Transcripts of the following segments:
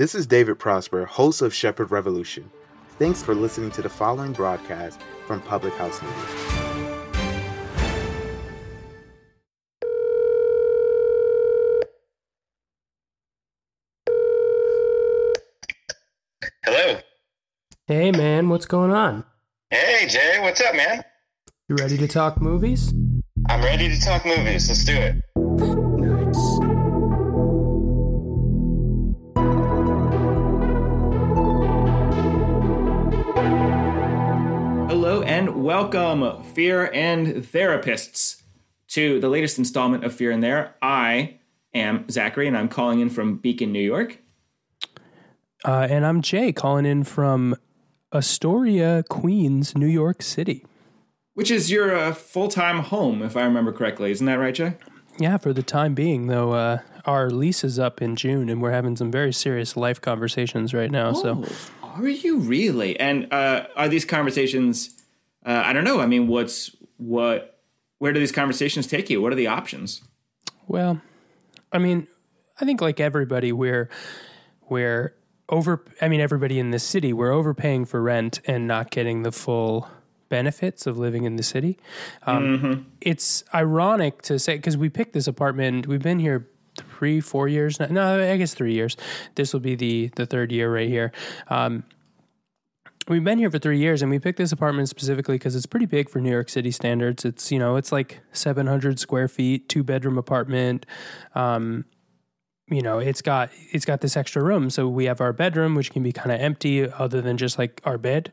This is David Prosper, host of Shepherd Revolution. Thanks for listening to the following broadcast from Public House Media. Hello. Hey man, what's going on? Hey Jay, what's up, man? You ready to talk movies? I'm ready to talk movies. Let's do it. Welcome, Fear and Therapists, to the latest installment of Fear and There. I am Zachary and I'm calling in from Beacon, New York. Uh, and I'm Jay calling in from Astoria, Queens, New York City. Which is your uh, full time home, if I remember correctly. Isn't that right, Jay? Yeah, for the time being, though, uh, our lease is up in June, and we're having some very serious life conversations right now. So, Oh, are you really? And uh, are these conversations? Uh, I don't know. I mean, what's what? Where do these conversations take you? What are the options? well, I mean, I think like everybody, we're we're over. I mean, everybody in this city, we're overpaying for rent and not getting the full benefits of living in the city. Um, It's ironic to say because we picked this apartment. We've been here three, four years now. No, I guess three years. This will be the the third year right here. Um, we've been here for three years, and we picked this apartment specifically because it's pretty big for New York City standards. It's you know it's like seven hundred square feet, two bedroom apartment. Um, you know it's got it's got this extra room. So we have our bedroom which can be kind of empty other than just like our bed.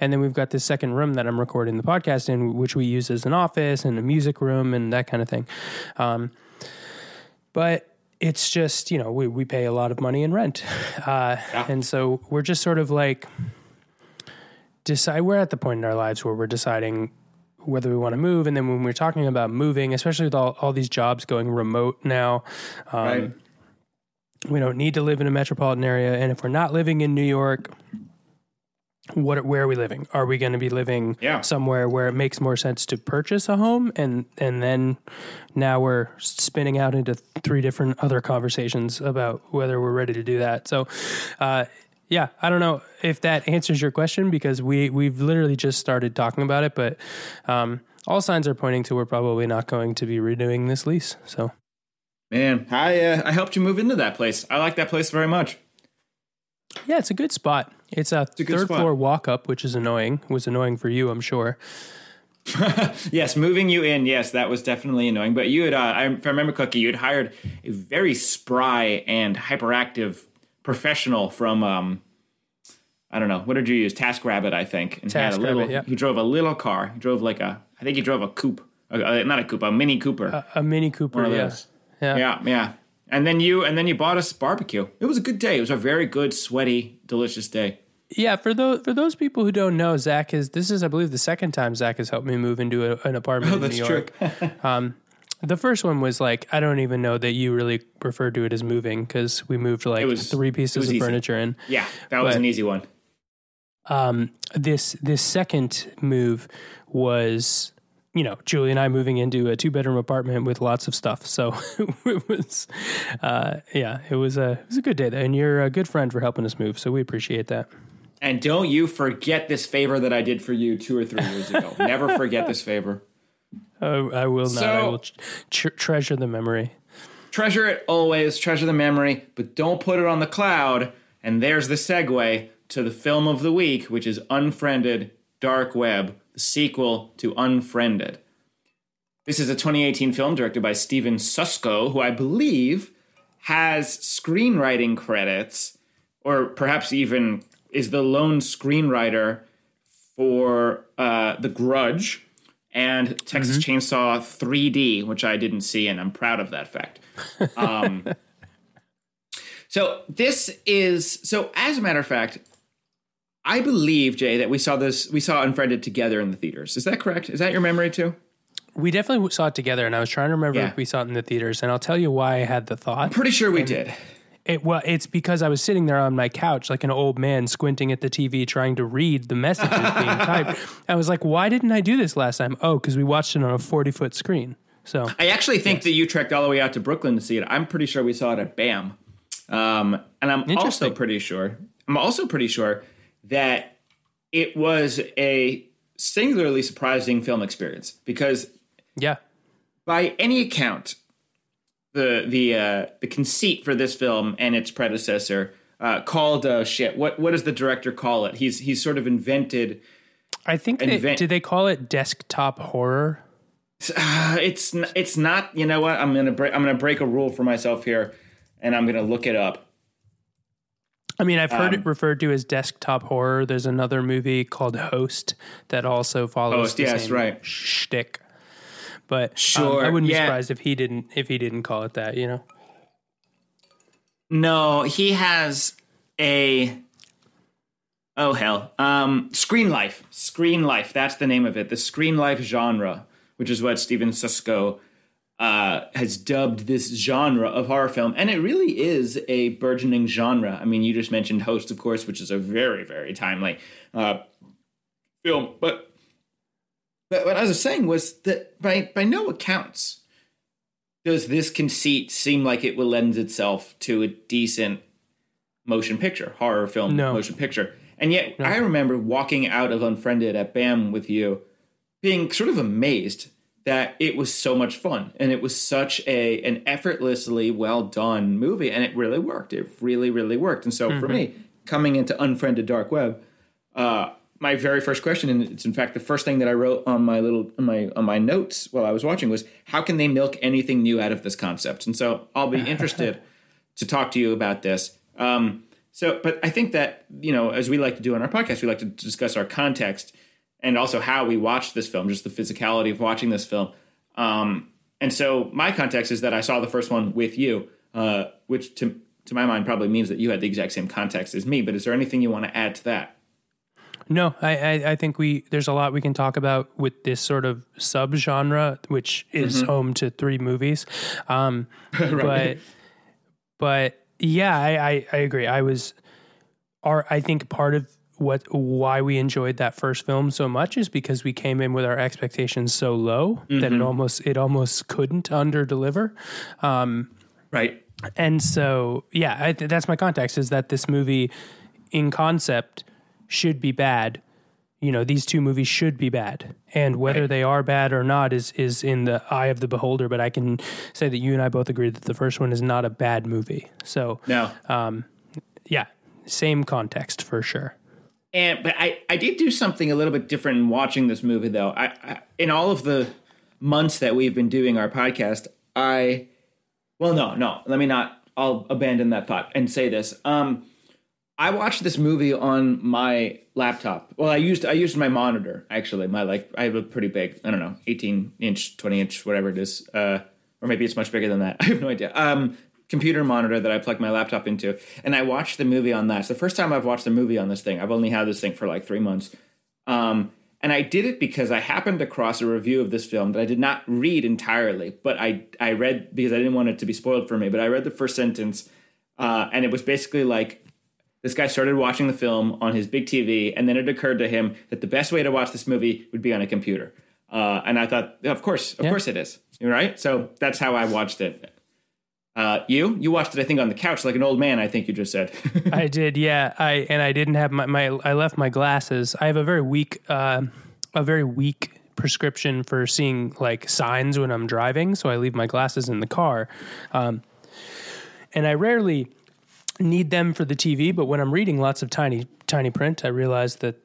And then we've got this second room that i'm recording the podcast in which we use as an office and a music room and that kind of thing. Um, but it's just you know we, we pay a lot of money in rent. Uh, and so we're just sort of like decide we're at the point in our lives where we're deciding whether we want to move. And then when we're talking about moving especially with all, all these jobs going remote now um, Right. we don't need to live in a metropolitan area. And if we're not living in new york what where are we living? Are we going to be living Yeah. somewhere where it makes more sense to purchase a home? And and then now we're spinning out into three different other conversations about whether we're ready to do that. So uh yeah, I don't know if that answers your question because we we've literally just started talking about it, but um, all signs are pointing to we're probably not going to be renewing this lease. So Man, I uh, I helped you move into that place. I like that place very much. yeah, it's a good spot. It's a, a third spot. floor walk up, which is annoying. It was annoying for you, I'm sure. Yes, moving you in. Yes, that was definitely annoying. But you had, uh, I, if I remember Cookie, you had hired a very spry and hyperactive professional from, um, I don't know, what did you use? TaskRabbit, I think. And he had a little. yeah. He drove a little car. He drove like a. I think he drove a coupe, uh, uh, not a coupe, a Mini Cooper. A Mini Cooper, one yeah. Yeah. Yeah, yeah. And then you, and then you bought us barbecue. It was a good day. It was a very good, sweaty, delicious day. Yeah, for those for those people who don't know, Zach is this is I believe the second time Zach has helped me move into a, an apartment in Oh, that's New York. um, the first one was like I don't even know that you really referred to it as moving because we moved like was- three pieces of easy. furniture in. Yeah, that was But- an easy one. um, this this second move was you know Julie and I moving into a two bedroom apartment with lots of stuff. So it was uh, yeah, it was a it was a good day. Though. And you're a good friend for helping us move, so we appreciate that. And don't you forget this favor that I did for you two or three years ago. Never forget this favor. Uh, I will not. I will tr- treasure the memory. Treasure it always, treasure the memory, but don't put it on the cloud. And there's the segue to the film of the week, which is Unfriended Dark Web, the sequel to Unfriended. This is a 2018 film directed by Stephen Susco, who I believe has screenwriting credits, or perhaps even is the lone screenwriter for uh, The Grudge and Texas Chainsaw 3D, which I didn't see, and I'm proud of that fact. Um, So this is so. As a matter of fact, I believe Jay that we saw this. We saw Unfriended together in the theaters. Is that correct? Is that your memory too? We definitely saw it together, and I was trying to remember Yeah. if we saw it in the theaters. And I'll tell you why I had the thought. I'm pretty sure we did. It, well, it's because I was sitting there on my couch like an old man, squinting at the TV, trying to read the messages being typed. I was like, "Why didn't I do this last time?" Oh, because we watched it on a forty-foot screen. So I actually think that you trekked all the way out to Brooklyn to see it. I'm pretty sure we saw it at BAM. Um, and I'm also pretty sure. I'm also pretty sure that it was a singularly surprising film experience because yeah, by any account, the the uh, the conceit for this film and its predecessor uh, called uh, shit. What what does the director call it? He's he's sort of invented. I think they, Invent- did they call it desktop horror? Uh, it's it's not. You know what? I'm gonna break. I'm gonna break a rule for myself here, and I'm gonna look it up. I mean, I've heard Um, it referred to as desktop horror. There's another movie called Host that also follows Host, the yes, same right. shtick. But um, Sure, I wouldn't yeah. be surprised if he didn't if he didn't call it that. You know, No, he has a. Oh hell! Um, Screen Life. Screen Life. That's the name of it. The Screen Life genre, which is what Stephen Susco uh, has dubbed this genre of horror film, and it really is a burgeoning genre. I mean, you just mentioned Host, of course, which is a very, very timely uh, film. But, but what I was saying was that by by no accounts does this conceit seem like it will lend itself to a decent motion picture, horror film No. motion picture. And yet, I remember walking out of Unfriended at BAM with you, being sort of amazed that it was so much fun and it was such a an effortlessly well done movie, and it really worked. It really, really worked. And so for me, coming into Unfriended Dark Web, uh, my very first question, and it's in fact the first thing that I wrote on my little on my on my notes while I was watching was, how can they milk anything new out of this concept? And so I'll be interested to talk to you about this. Um, so, but I think that you know, as we like to do on our podcast, we like to discuss our context and also how we watched this film, just the physicality of watching this film. Um, and so, my context is that I saw the first one with you, uh, which to to my mind probably means that you had the exact same context as me. But is there anything you want to add to that? No, I, I I think we there's a lot we can talk about with this sort of subgenre, which is mm-hmm. home to three movies. Um, But but yeah, I, I I agree. I was, our I think part of what why we enjoyed that first film so much is because we came in with our expectations so low that it mm-hmm. almost it almost couldn't under deliver. Um, right. And so, yeah, I, that's my context is that this movie in concept should be bad. You know, these two movies should be bad. And whether they are bad or not is is in the eye of the beholder, but I can say that you and I both agree that the first one is not a bad movie. So, No. Um, yeah, same context for sure. And but I, I did do something a little bit different in watching this movie though. I, I in all of the months that we've been doing our podcast, I well no, no, let me not I'll abandon that thought and say this. Um I watched this movie on my laptop. Well, I used I used my monitor actually. My like I have a pretty big, I don't know, 18 inch, 20 inch, whatever it is. Uh or maybe it's much bigger than that. I have no idea. Um computer monitor that I plug my laptop into, and I watched the movie on that. It's the first time I've watched a movie on this thing. I've only had this thing for like three months. Um, and I did it because I happened across a review of this film that I did not read entirely, but I I read because I didn't want it to be spoiled for me. But I read the first sentence, uh, and it was basically like this guy started watching the film on his big TV, and then it occurred to him that the best way to watch this movie would be on a computer. Uh, and I thought, of course, of course it is, right? So that's how I watched it. Uh, you you watched it, I think, on the couch like an old man. I think you just said. I did, yeah. I and I didn't have my, my I left my glasses. I have a very weak uh, a very weak prescription for seeing like signs when I'm driving, so I leave my glasses in the car. Um, and I rarely need them for the TV, but when I'm reading lots of tiny tiny print, I realized that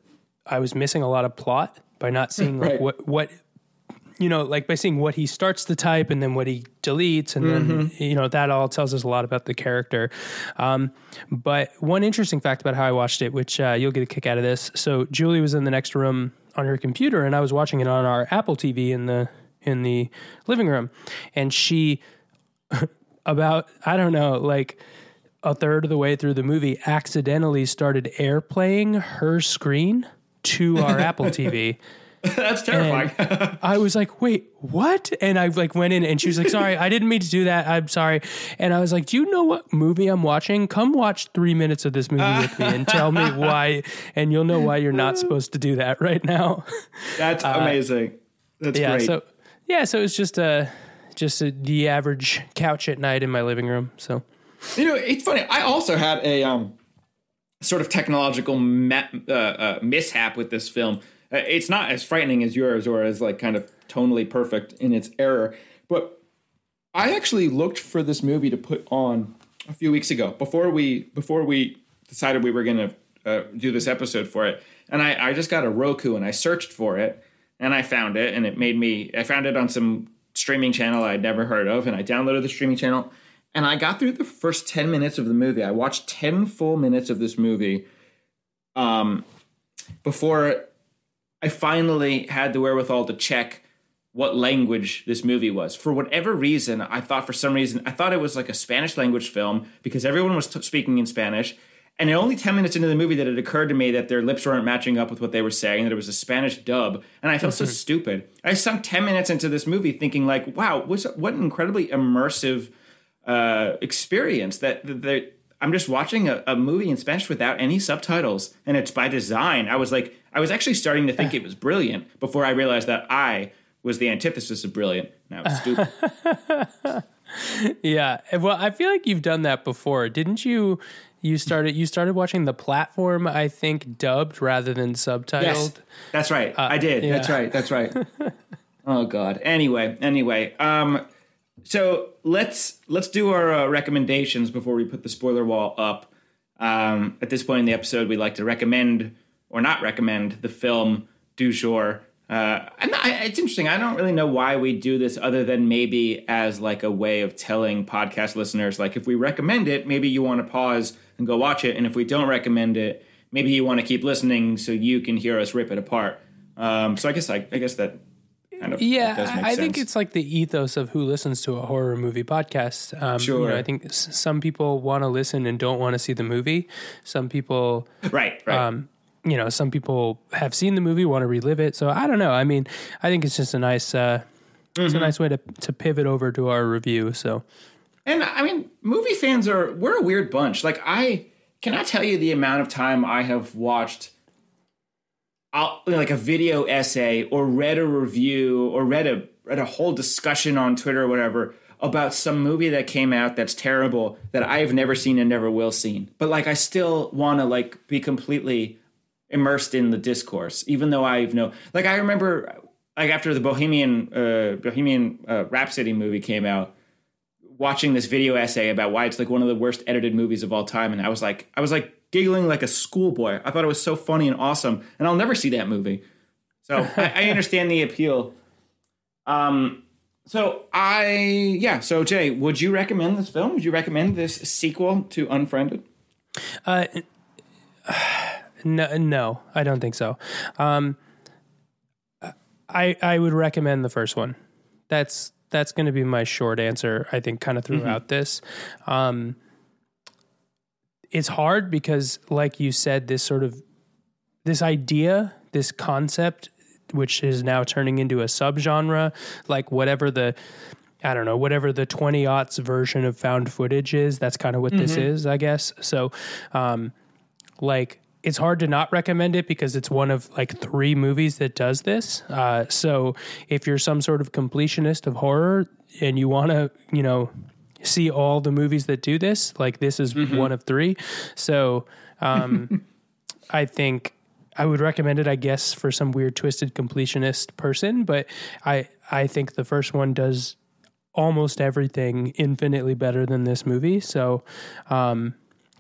I was missing a lot of plot by not seeing like Right. what what you know, like by seeing what he starts to type and then what he deletes, and then you know that all tells us a lot about the character. Um, but one interesting fact about how I watched it, which uh, you'll get a kick out of this. So Julie was in the next room on her computer, and I was watching it on our Apple TV in the in the living room, and she about I don't know like a third of the way through the movie, accidentally started airplaying her screen to our Apple TV. That's terrifying. I was like, wait, what? And I like went in and she was like, sorry, I didn't mean to do that. I'm sorry. And I was like, do you know what movie I'm watching? Come watch three minutes of this movie with me and tell me why. And you'll know why you're not supposed to do that right now. That's amazing. That's uh, yeah. great. So, yeah. So it's just a, just a, the average couch at night in my living room. So, You know, it's funny. I also had a um, sort of technological ma- uh, uh, mishap with this film. Uh, it's not as frightening as yours or as like kind of tonally perfect in its error, but I actually looked for this movie to put on a few weeks ago before we before we decided we were going to uh, do this episode for it, and I, I just got a Roku and I searched for it and I found it and it made me I found it on some streaming channel I'd never heard of and I downloaded the streaming channel and I got through the first 10 minutes of the movie. I watched 10 full minutes of this movie um, before I finally had the wherewithal to check what language this movie was. For whatever reason, I thought for some reason, I thought it was like a Spanish language film because everyone was t- speaking in Spanish. And only 10 minutes into the movie that it occurred to me that their lips weren't matching up with what they were saying, that it was a Spanish dub. And I felt so stupid. I sunk 10 minutes into this movie thinking like, wow, what's, what an incredibly immersive uh, experience that, that, that I'm just watching a, a movie in Spanish without any subtitles. And it's by design. I was like, I was actually starting to think it was brilliant before I realized that I was the antithesis of brilliant. And I was stupid. yeah. Well, I feel like you've done that before. Didn't you? You started you started watching the platform, I think, dubbed rather than subtitled. Yes, that's right. I did. That's right. That's right. oh God. Anyway, anyway. Um, so let's let's do our uh, recommendations before we put the spoiler wall up. Um, at this point in the episode, we'd like to recommend or not recommend the film du jour. Uh, it's interesting. I don't really know why we do this, other than maybe as like a way of telling podcast listeners, like if we recommend it, maybe you want to pause and go watch it, and if we don't recommend it, maybe you want to keep listening so you can hear us rip it apart. Um, so I guess I, I guess that kind of Yeah, that does make I I think it's like the ethos of who listens to a horror movie podcast. Um, You Sure. know, I think s- some people want to listen and don't want to see the movie. Some people, right, right. um, you know, some people have seen the movie, want to relive it. So I don't know. I mean, I think it's just a nice, uh, Mm-hmm. it's a nice way to to pivot over to our review. So And I mean, movie fans are we're a weird bunch. Like I cannot tell you the amount of time I have watched I'll, like a video essay or read a review or read a read a whole discussion on Twitter or whatever about some movie that came out that's terrible that I've never seen and never will see. But like I still want to like be completely immersed in the discourse even though I've no like I remember like after the Bohemian uh Bohemian uh, Rhapsody movie came out watching this video essay about why it's like one of the worst edited movies of all time and I was like I was like giggling like a schoolboy. I thought it was so funny and awesome and I'll never see that movie. So I, I understand the appeal. Um so I yeah, so Jay, would you recommend this film? Would you recommend this sequel to Unfriended? Uh, no, no, I don't think so. Um, I I would recommend the first one. That's that's going to be my short answer. I think kind of throughout this. Um, it's hard because, like you said, this sort of this idea, this concept, which is now turning into a subgenre, like whatever the I don't know, whatever the 20 aughts version of found footage is, that's kind of what this is, I guess. So, um, like, it's hard to not recommend it because it's one of like three movies that does this. Uh, so, if you're some sort of completionist of horror and you want to, you know, see all the movies that do this, like, this is one of three. So, um, I think I would recommend it, I guess, for some weird twisted completionist person. But I I think the first one does almost everything infinitely better than this movie. So, um,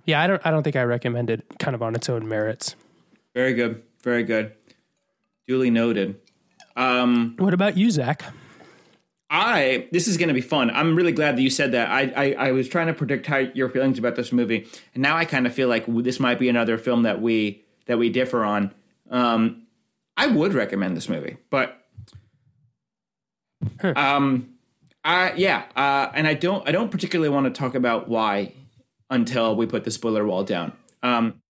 yeah, I don't I don't think I recommend it kind of on its own merits. Very good. Very good. Duly noted. Um What about you, Zach? I this is going to be fun. I'm really glad that you said that. I, I I was trying to predict how your feelings about this movie, and now I kind of feel like this might be another film that we that we differ on. Um, I would recommend this movie, but um, I yeah, uh, and I don't I don't particularly want to talk about why until we put the spoiler wall down. Um,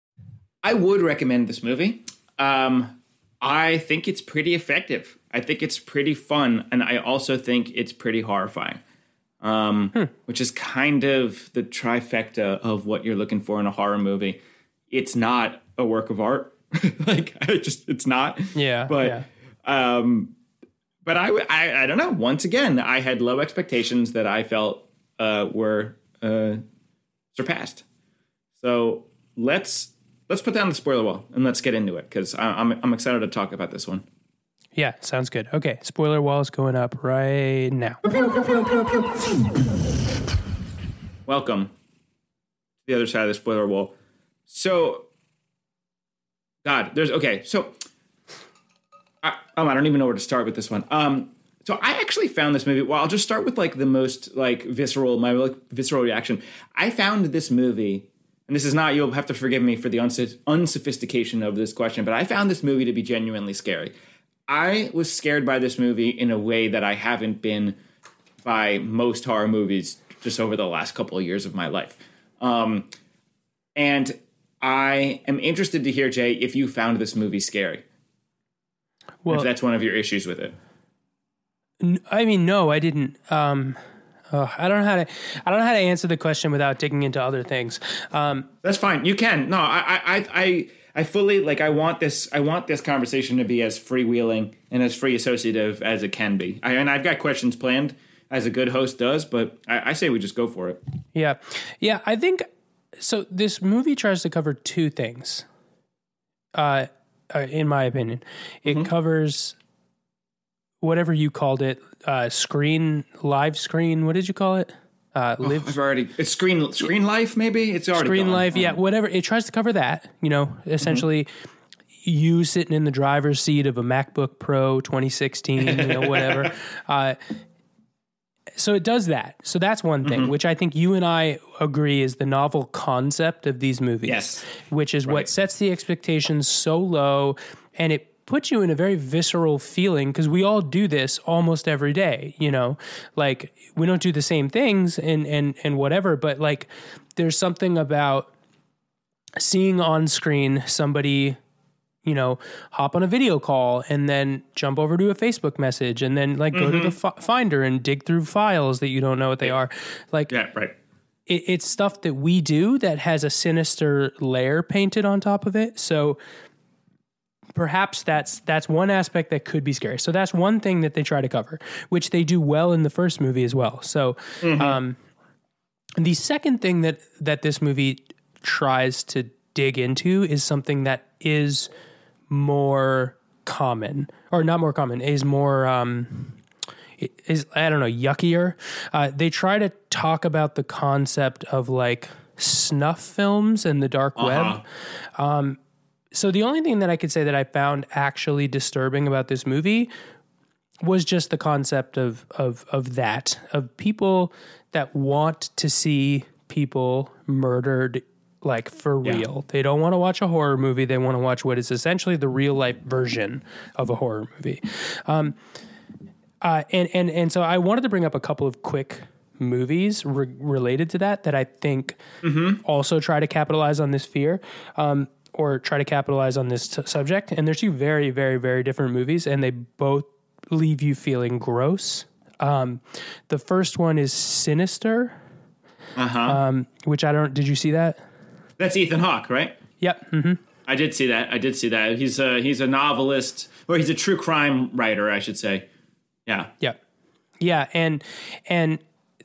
I would recommend this movie. Um, I think it's pretty effective. I think it's pretty fun, and I also think it's pretty horrifying. Um, Which is kind of the trifecta of what you're looking for in a horror movie. It's not a work of art, like I just it's not. Yeah, but yeah. um, but I, I I don't know. Once again, I had low expectations that I felt uh, were uh, surpassed. So let's let's put down the spoiler wall and let's get into it because I'm I'm excited to talk about this one. Yeah, sounds good. Okay, spoiler wall is going up right now. Welcome to the other side of the spoiler wall. So, God, there's okay. So, I, oh, I don't even know where to start with this one. Um, so I actually found this movie. Well, I'll just start with like the most like visceral, my like visceral reaction. I found this movie, and this is not. You'll have to forgive me for the uns- unsophistication of this question, but I found this movie to be genuinely scary. I was scared by this movie in a way that I haven't been by most horror movies just over the last couple of years of my life. Um, and I am interested to hear, Jay, if you found this movie scary. Well, if that's one of your issues with it. N- I mean, no, I didn't. Um, uh, I don't know how to. I don't know how to answer the question without digging into other things. Um, That's fine. You can. No, I, I, I, I fully like. I want this. I want this conversation to be as freewheeling and as free associative as it can be. I, and I've got questions planned, as a good host does. But I, I say we just go for it. yeah, yeah. I think so. This movie tries to cover two things. Uh, uh in my opinion, it covers whatever you called it, uh, screen live screen. What did you call it? Uh, live I've already. It's screen screen life. Maybe it's already screen gone. life yeah whatever it tries to cover that you know essentially you sitting in the driver's seat of a macbook pro 2016 you know whatever uh, so it does that so that's one thing which i think you and i agree is the novel concept of these movies Yes. which is what sets the expectations so low and it puts you in a very visceral feeling because we all do this almost every day you know like we don't do the same things and and and whatever but like there's something about seeing on screen somebody you know hop on a video call and then jump over to a facebook message and then like go to the mm-hmm. fi- finder and dig through files that you don't know what they are like Yeah. Right. it, it's stuff that we do that has a sinister layer painted on top of it. So perhaps that's that's one aspect that could be scary. So that's one thing that they try to cover, which they do well in the first movie as well. So um, the second thing that that this movie tries to dig into is something that is more common, or not more common, is more. Um, is I don't know yuckier. Uh, they try to talk about the concept of like snuff films and the dark web. Um, so the only thing that I could say that I found actually disturbing about this movie was just the concept of of of that of people that want to see people murdered like for real. They don't want to watch a horror movie. They want to watch what is essentially the real life version of a horror movie. Um, uh, and and and so I wanted to bring up a couple of quick movies re- related to that that I think also try to capitalize on this fear. Um, or try to capitalize on this t- subject, and they're two very, very, very different movies, and they both leave you feeling gross. Um, the first one is Sinister, Uh huh. um, which I don't. Did you see that? That's Ethan Hawke, right? Yep. hmm I did see that. I did see that. He's a he's a novelist, or he's a true crime writer, I should say. Yeah. Yeah. Yeah, and and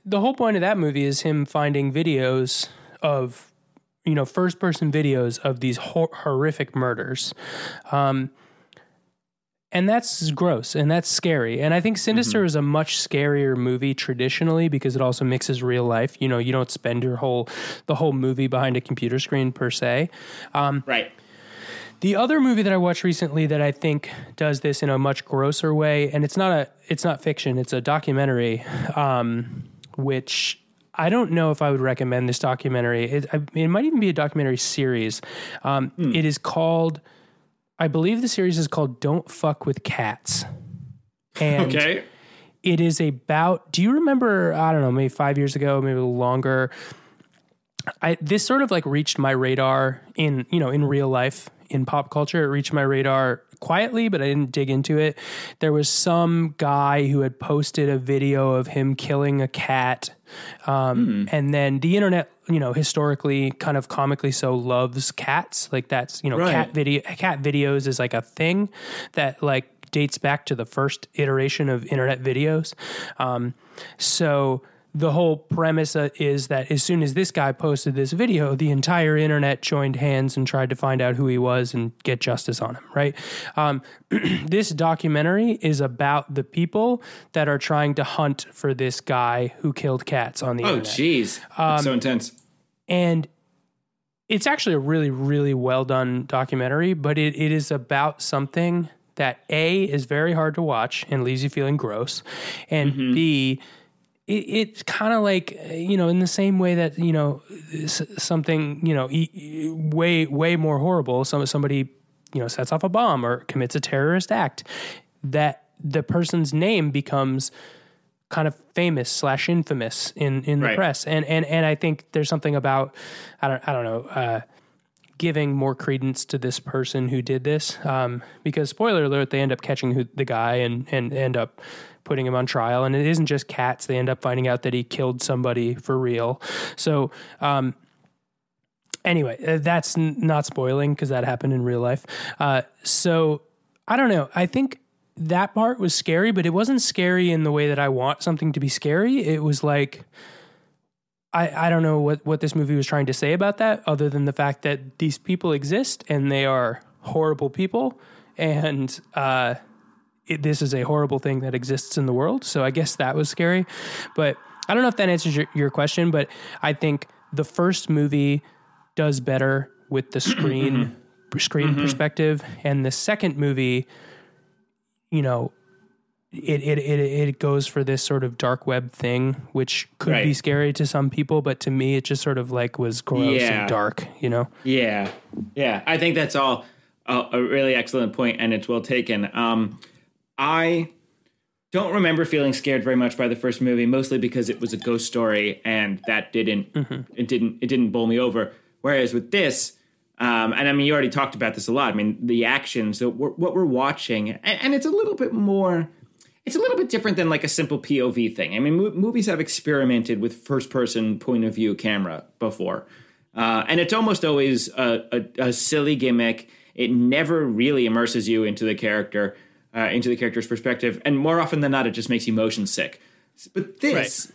the whole point of that movie is him finding videos of you know first person videos of these hor- horrific murders. Um and that's gross and that's scary. And I think Sinister is a much scarier movie traditionally because it also mixes real life. You know, you don't spend your whole the whole movie behind a computer screen per se. Right. The other movie that I watched recently that I think does this in a much grosser way, and it's not a it's not fiction, it's a documentary, um, which I don't know if I would recommend this documentary. It, I, it might even be a documentary series. Um, It is called, I believe the series is called "Don't Fuck with Cats," and Okay. it is about do you remember i don't know maybe five years ago maybe a little longer I this sort of like reached my radar in you know in real life in pop culture. It reached my radar quietly, but I didn't dig into it. There was some guy who had posted a video of him killing a cat, um, and then the internet, you know, historically, kind of comically so, loves cats. Like that's you know, Right. cat video, cat videos is like a thing that like dates back to the first iteration of internet videos. Um, so the whole premise uh, is that as soon as this guy posted this video, the entire internet joined hands and tried to find out who he was and get justice on him, right? Um, this documentary is about the people that are trying to hunt for this guy who killed cats on the Oh, internet jeez. Um, so intense. and it's actually a really really well done documentary but it, it is about something that a is very hard to watch and leaves you feeling gross and b it, it's kind of like uh, you know in the same way that you know something you know way way more horrible some somebody you know sets off a bomb or commits a terrorist act that the person's name becomes kind of famous slash infamous in in the Right. press and and and I think there's something about I don't I don't know uh, giving more credence to this person who did this um, because spoiler alert they end up catching who, the guy and and end up putting him on trial. And it isn't just cats. They end up finding out that he killed somebody for real. So um, anyway uh, that's n- not spoiling because that happened in real life. Uh, so I don't know. I think that part was scary but it wasn't scary in the way that I want something to be scary. It was like I, I don't know what, what this movie was trying to say about that, other than the fact that these people exist and they are horrible people, and uh, it, this is a horrible thing that exists in the world. So I guess that was scary, but I don't know if that answers your, your question. But I think the first movie does better with the screen screen perspective, and the second movie, you know, it, it it it goes for this sort of dark web thing, which could be scary to some people, but to me, it just sort of like was gross Yeah. and dark, you know. Yeah, yeah. I think that's all a, a really excellent point, and it's well taken. Um, I don't remember feeling scared very much by the first movie, mostly because it was a ghost story, and that didn't it didn't it didn't bowl me over. Whereas with this, um, and I mean, you already talked about this a lot. I mean, the actions, we're, what we're watching, and, and it's a little bit more. It's a little bit different than like a simple POV thing. I mean, mo- movies have experimented with first person point of view camera before. Uh, and it's almost always a, a, a silly gimmick. It never really immerses you into the character, uh, into the character's perspective, and more often than not, it just makes you motion sick. But this,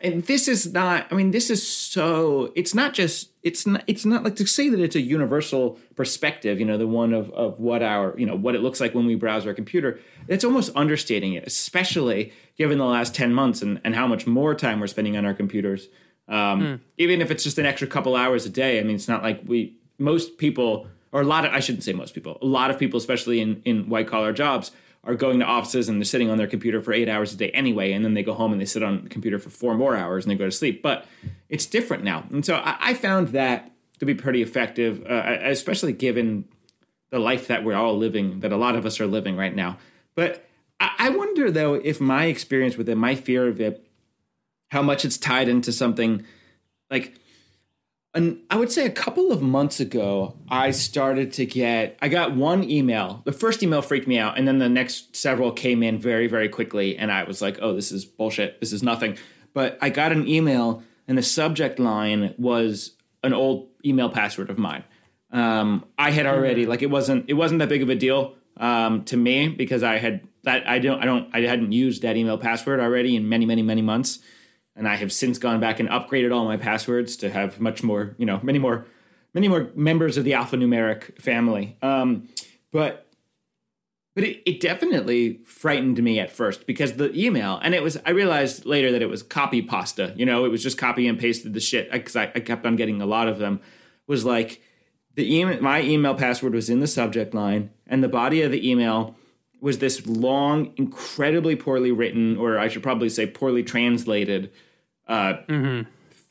and this is not. I mean, this is so. It's not just. It's not. It's not like to say that it's a universal perspective. You know, the one of of what our you know what it looks like when we browse our computer. It's almost understating it, especially given the last ten months and and how much more time we're spending on our computers. Um, Even if it's just an extra couple hours a day. I mean, it's not like we most people or a lot of I shouldn't say most people. A lot of people, especially in in white collar jobs, are going to offices and they're sitting on their computer for eight hours a day anyway, and then they go home and they sit on the computer for four more hours and they go to sleep. But it's different now, and so I, I found that to be pretty effective, uh, especially given the life that we're all living, that a lot of us are living right now. But I, I wonder though if my experience with it, my fear of it, how much it's tied into something like an, I would say a couple of months ago, I started to get, I got one email. The first email freaked me out, and then the next several came in very, very quickly. And I was like, oh, this is bullshit. This is nothing. But I got an email, and the subject line was an old email password of mine. Um, I had already, like, it wasn't, it wasn't that big of a deal um, to me because I had that, I don't, I don't, I hadn't used that email password already in many, many, many months and I have since gone back and upgraded all my passwords to have much more, you know, many more, many more members of the alphanumeric family. Um, but but it, it definitely frightened me at first because the email, and it was, I realized later that it was copy pasta. You know, it was just copy and pasted the shit because I, I kept on getting a lot of them. Was like the email, my email password was in the subject line, and the body of the email was this long, incredibly poorly written, or I should probably say poorly translated, uh,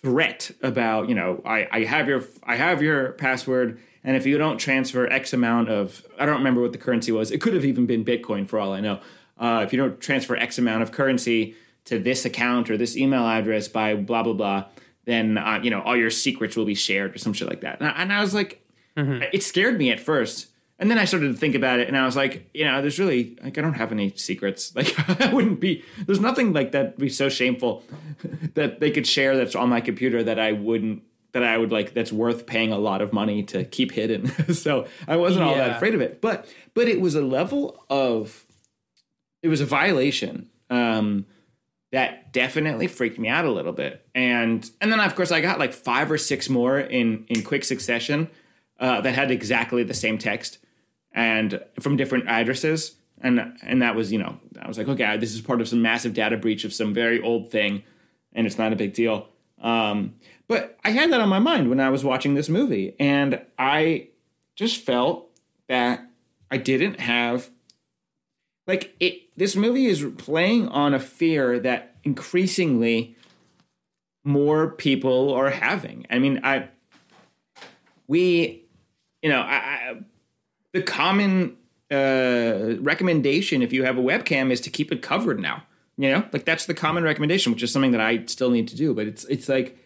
threat about you know I, I have your I have your password, and if you don't transfer X amount of I don't remember what the currency was. It could have even been Bitcoin for all I know. Uh, if you don't transfer X amount of currency to this account or this email address by blah blah blah, then uh, you know all your secrets will be shared or some shit like that. And I, and I was like, it scared me at first. And then I started to think about it, and I was like, you know, there's really like I don't have any secrets. Like I wouldn't be. There's nothing like that would be so shameful that they could share that's on my computer that I wouldn't that I would like that's worth paying a lot of money to keep hidden. so I wasn't all that afraid of it. But but it was a level of it was a violation um, that definitely freaked me out a little bit. And and then of course I got like five or six more in in quick succession uh, that had exactly the same text and from different addresses. And and that was you know I was like okay this is part of some massive data breach of some very old thing, and it's not a big deal. Um, but I had that on my mind when I was watching this movie, and I just felt that I didn't have like it this movie is playing on a fear that increasingly more people are having i mean i we you know i, I the common uh recommendation if you have a webcam is to keep it covered now you know? Like that's the common recommendation which is something that i still need to do but it's it's like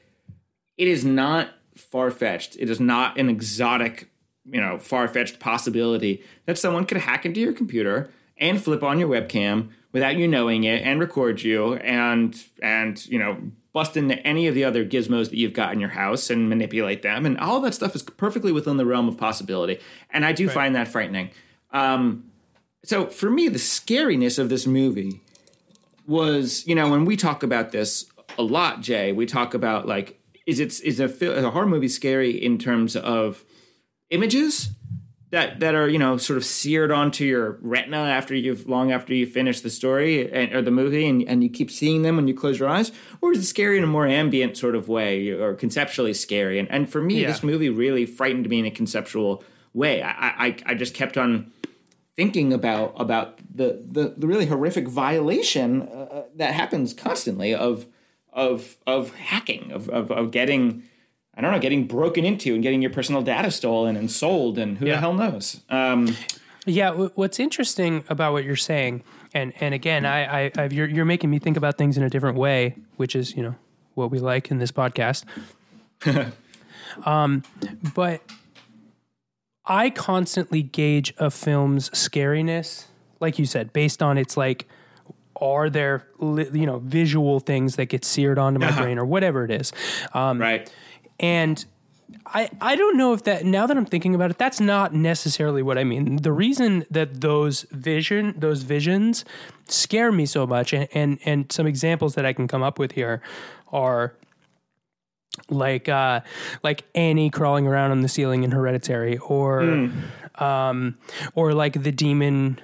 it is not far-fetched. It is not an exotic you know far-fetched possibility that someone could hack into your computer and flip on your webcam without you knowing it and record you and and you know bust into any of the other gizmos that you've got in your house and manipulate them. And all that stuff is perfectly within the realm of possibility. And i do find that frightening. Um, so for me the scariness of this movie was you know when we talk about this a lot jay we talk about like is it is a, is a horror movie scary in terms of images that that are you know sort of seared onto your retina after you've long after you finish the story and, or the movie and, and you keep seeing them when you close your eyes? Or is it scary in a more ambient sort of way or conceptually scary? And, and for me Yeah. this movie really frightened me in a conceptual way. I, I I just kept on thinking about about the the, the really horrific violation uh, that happens constantly of of of hacking of, of of getting I don't know getting broken into and getting your personal data stolen and sold and who the hell knows um, Yeah, w- what's interesting about what you're saying, and and again, I, I, I you're you're making me think about things in a different way, which is you know what we like in this podcast. um, but I constantly gauge a film's scariness, like you said, based on its like, are there you know visual things that get seared onto my brain or whatever it is. Um, right and I I don't know if that now that I'm thinking about it, that's not necessarily what I mean. The reason that those vision those visions scare me so much, and and, and some examples that I can come up with here are like uh like Annie crawling around on the ceiling in Hereditary, or um or like the demon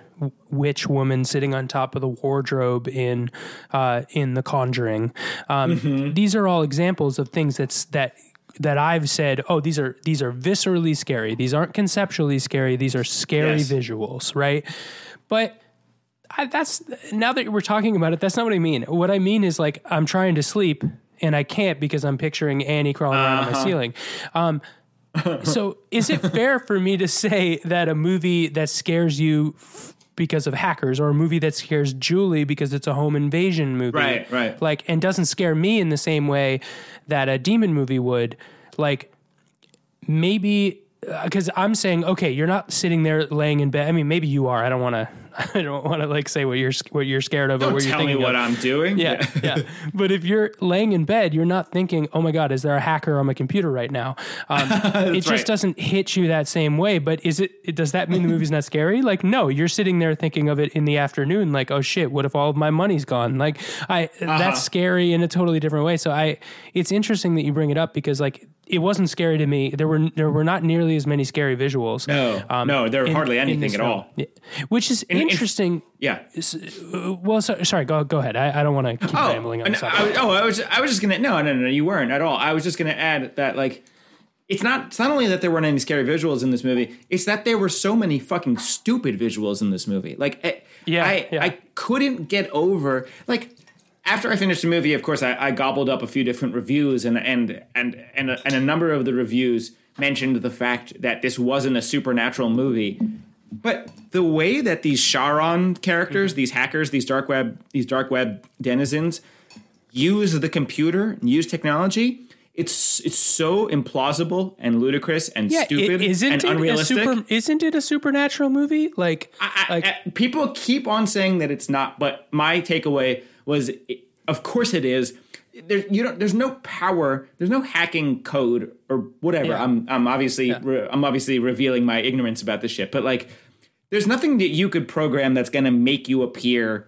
witch woman sitting on top of the wardrobe in uh in The Conjuring. Um these are all examples of things that's that that I've said, oh, these are these are viscerally scary. These aren't conceptually scary. These are scary Yes. visuals, right? But I, that's now that we're talking about it. That's not what I mean. What I mean is like I'm trying to sleep and I can't because I'm picturing Annie crawling around on my ceiling. Um, so is it fair for me to say that a movie that scares you f- because of hackers or a movie that scares Julie because it's a home invasion movie Right, right. like and doesn't scare me in the same way that a demon movie would like maybe uh, because I'm saying, okay, you're not sitting there laying in bed. I mean, maybe you are. I don't want to. I don't want to like say what you're what you're scared of or don't what you're tell me what of. I'm doing Yeah, yeah. But if you're laying in bed, you're not thinking, "Oh my God, is there a hacker on my computer right now?" Um, it just right. doesn't hit you that same way. But is it? Does that mean the movie's not scary? Like, no, you're sitting there thinking of it in the afternoon, like, "Oh shit, what if all of my money's gone?" Like, I Uh-huh. that's scary in a totally different way. So I, it's interesting that you bring it up because like it wasn't scary to me. There were there were not nearly as many scary visuals. No, no, there were hardly anything at film. all. Yeah. Which is in- interesting. yeah Uh, well, so, sorry, go go ahead. I, I don't want to keep rambling on. I, oh, I was I was just gonna no no no you weren't at all. I was just gonna add that like it's not it's not only that there weren't any scary visuals in this movie, it's that there were so many fucking stupid visuals in this movie. Like eh, Yeah, I yeah. I couldn't get over like after I finished the movie, of course, I, I gobbled up a few different reviews, and and and and a, and a number of the reviews mentioned the fact that this wasn't a supernatural movie. But the way that these Charon characters, mm-hmm. these hackers, these dark web, these dark web denizens, use the computer and use technology it's it's so implausible and ludicrous and Yeah, stupid i- isn't and it unrealistic. A super, isn't it a supernatural movie? Like, I, like I- people keep on saying that it's not, but my takeaway was, it- of course it is. There, you don't. There's no power. There's no hacking code or whatever. Yeah. I'm, I'm obviously, re, I'm obviously revealing my ignorance about this shit. But like, there's nothing that you could program that's going to make you appear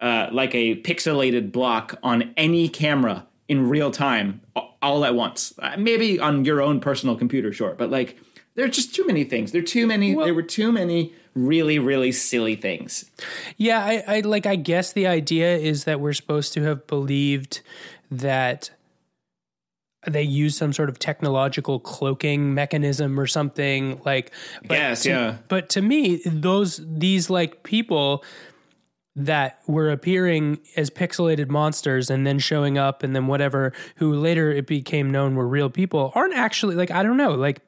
uh, like a pixelated block on any camera in real time all at once. Uh, maybe on your own personal computer, sure, but like there are just too many things. There are too many. there were too many really, really silly things. Yeah, I, I like. I guess the idea is that we're supposed to have believed that they use some sort of technological cloaking mechanism or something like. But Yes, to- yeah. But to me, those these like people that were appearing as pixelated monsters and then showing up and then whatever, who later it became known were real people, aren't actually like I don't know like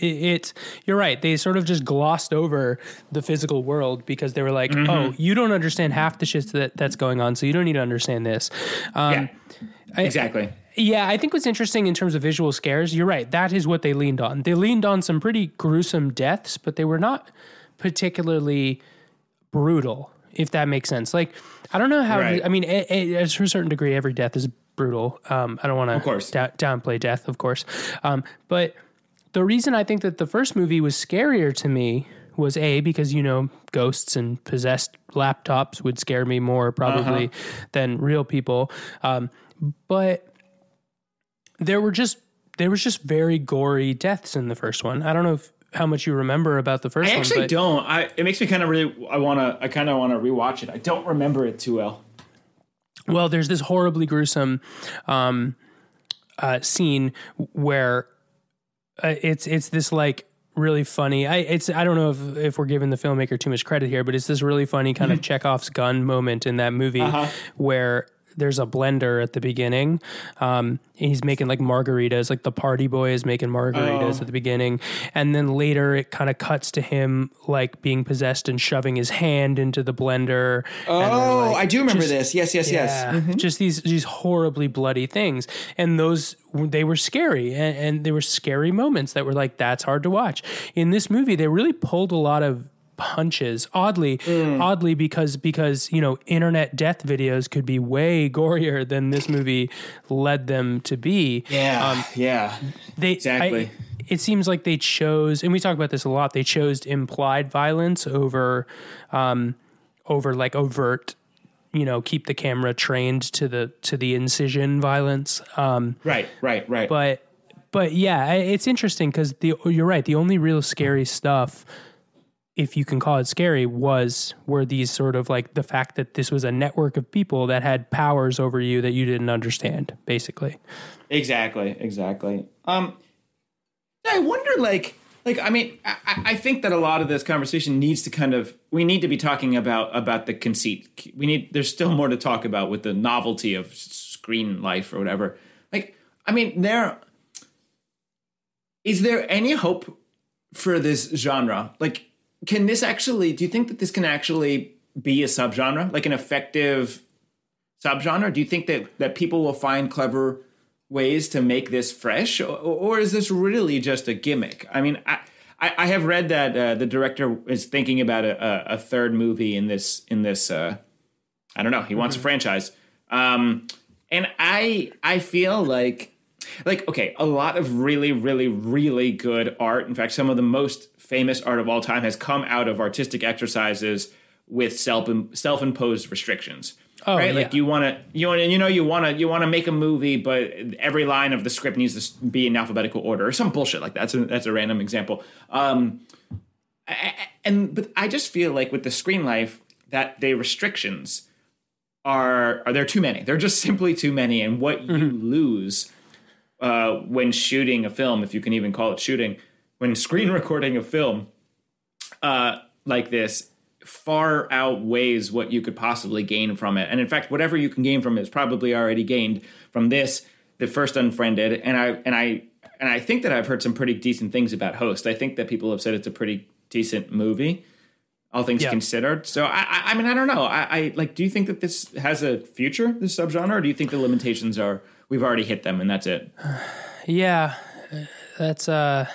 it, it you're right. They sort of just glossed over the physical world because they were like Mm-hmm. oh you don't understand half the shit that that's going on so you don't need to understand this. Um, yeah, exactly. yeah i think what's interesting in terms of visual scares you're right that is what they leaned on. They leaned on some pretty gruesome deaths but they were not particularly brutal if that makes sense. Like i don't know how Right. i mean a, a, to a certain degree every death is brutal. Um, i don't want to da- downplay death of course. Um, but the reason I think that the first movie was scarier to me was a because you know ghosts and possessed laptops would scare me more probably than real people, um, but there were just there was just very gory deaths in the first one. I don't know if, how much you remember about the first I one. actually but don't. I it makes me kind of really. I want to. I kind of want to rewatch it. I don't remember it too well. Well, there's this horribly gruesome um, uh, scene where uh, it's it's this like really funny. I it's I don't know if if we're giving the filmmaker too much credit here, but it's this really funny kind of Chekhov's gun moment in that movie where there's a blender at the beginning. Um, and he's making like margaritas, like the party boy is making margaritas at the beginning. And then later it kind of cuts to him like being possessed and shoving his hand into the blender. Oh, I do remember just- this. Yes, yes, Yeah, just these these horribly bloody things, and those they were scary, and, and they were scary moments that were like that's hard to watch. In this movie, they really pulled a lot of punches. Oddly, Mm. oddly because because you know internet death videos could be way gorier than this movie led them to be. Yeah, um, yeah. They Exactly. I- it seems like they chose, and we talk about this a lot. They chose implied violence over, um, over like overt, you know, keep the camera trained to the to the incision violence. Um, Right, right, right. but but yeah, it's interesting because the you're right. The only real scary stuff, if you can call it scary, was were these sort of like the fact that this was a network of people that had powers over you that you didn't understand, basically. Exactly, exactly. Um, I wonder, like, like I mean, I, I- think that a lot of this conversation needs to kind of we need to be talking about about the conceit. We need there's still more to talk about with the novelty of screen life or whatever. Like, I mean, there is there any hope for this genre? Like, can this actually? Do you think that this can actually be a subgenre, like an effective subgenre? Do you think that that people will find clever ways to make this fresh, or, or is this really just a gimmick? I mean, I I, I have read that uh, the director is thinking about a, a, a third movie in this in this. Uh, I don't know. He wants a franchise, um, and I I feel like like okay, a lot of really really really good art. In fact, some of the most famous art of all time has come out of artistic exercises with self self imposed restrictions. Oh, right, yeah. like you want to, you want you know, you want to, you want to make a movie, but every line of the script needs to be in alphabetical order or some bullshit like that. That's a, that's a random example. Um, I- and but I just feel like with the screen life that the restrictions are are there too many. They're just simply too many, and what you lose uh, when shooting a film, if you can even call it shooting, when screen recording a film uh, like this far outweighs what you could possibly gain from it. And in fact, whatever you can gain from it is probably already gained from this, the first Unfriended. And I and I and I think that I've heard some pretty decent things about Host. I think that people have said it's a pretty decent movie, all things Yeah. considered. So I, I, I mean, I don't know. I, I like. Do you think that this has a future, this subgenre, or do you think the limitations are we've already hit them and that's it. Yeah, that's uh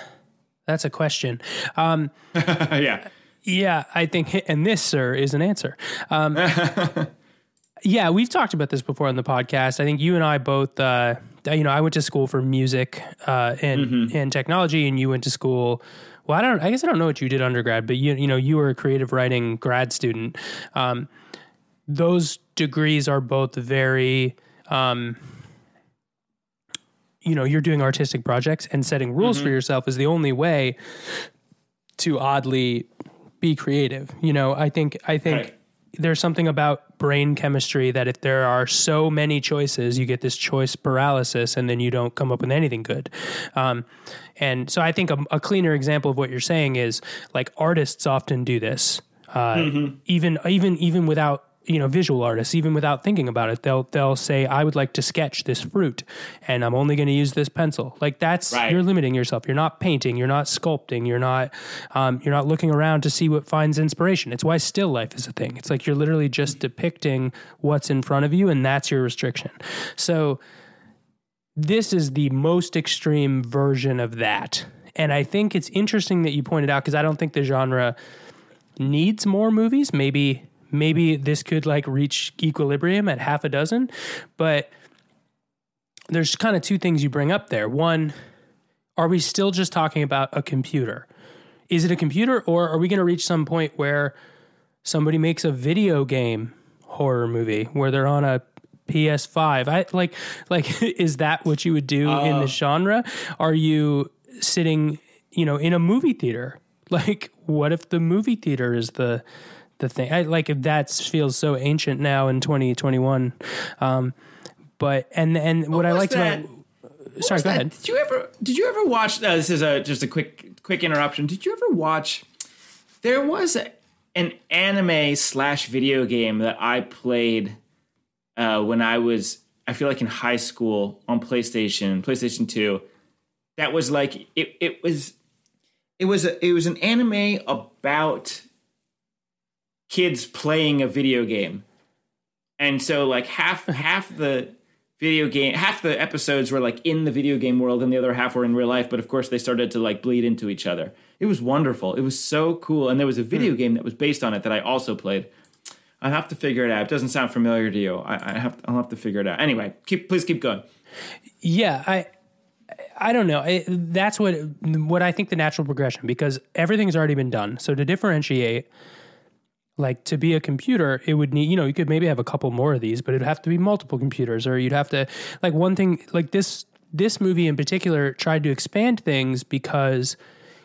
that's a question. Um, yeah. yeah, I think, and this, sir, is an answer. Um, yeah, we've talked about this before on the podcast. I think you and I both, uh, you know, I went to school for music uh, and and technology, and you went to school. Well, I don't. I guess I don't know what you did undergrad, but you you know you were a creative writing grad student. Um, those degrees are both very. Um, you know, you're doing artistic projects and setting rules for yourself is the only way to oddly be creative. You know, I think I think Right. there's something about brain chemistry that if there are so many choices, you get this choice paralysis, and then you don't come up with anything good. Um, and so I think a, a cleaner example of what you're saying is like artists often do this, uh, even even even without you know visual artists even without thinking about it they'll they'll say i would like to sketch this fruit and i'm only going to use this pencil. Like that's Right. you're limiting yourself. You're not painting. You're not sculpting. You're not um, you're not looking around to see what finds inspiration. It's why still life is a thing. It's like you're literally just depicting what's in front of you and that's your restriction. So this is the most extreme version of that. And i think it's interesting that you pointed out because i don't think the genre needs more movies. Maybe maybe this could like reach equilibrium at half a dozen but there's kind of two things you bring up there. One are we still just talking about a computer? Is it a computer or are we going to reach some point where somebody makes a video game horror movie where they're on a PS5 I like like is that what you would do in uh. the genre? Are you sitting you know in a movie theater? Like what if the movie theater is the the thing I like that feels so ancient now in 2021 um but and and what I was liked that? about sorry go ahead Did you ever did you ever watch uh, this is a just a quick quick interruption. Did you ever watch there was a, an anime slash video game that I played uh, when I was I feel like in high school on PlayStation, PlayStation 2. That was like it it was it was a, it was an anime about kids playing a video game. And so like half half the video game half the episodes were like in the video game world and the other half were in real life, but of course they started to like bleed into each other. It was wonderful. It was so cool. And there was a hmm. video game that was based on it that I also played. I have to figure it out. It doesn't sound familiar to you. I, I have I'll have to figure it out. Anyway, keep please keep going. Yeah, I I don't know. I, that's what what I think the natural progression because everything's already been done. So to differentiate, like to be a computer, it would need you know you could maybe have a couple more of these, but it'd have to be multiple computers, or you'd have to like one thing like this this movie in particular tried to expand things because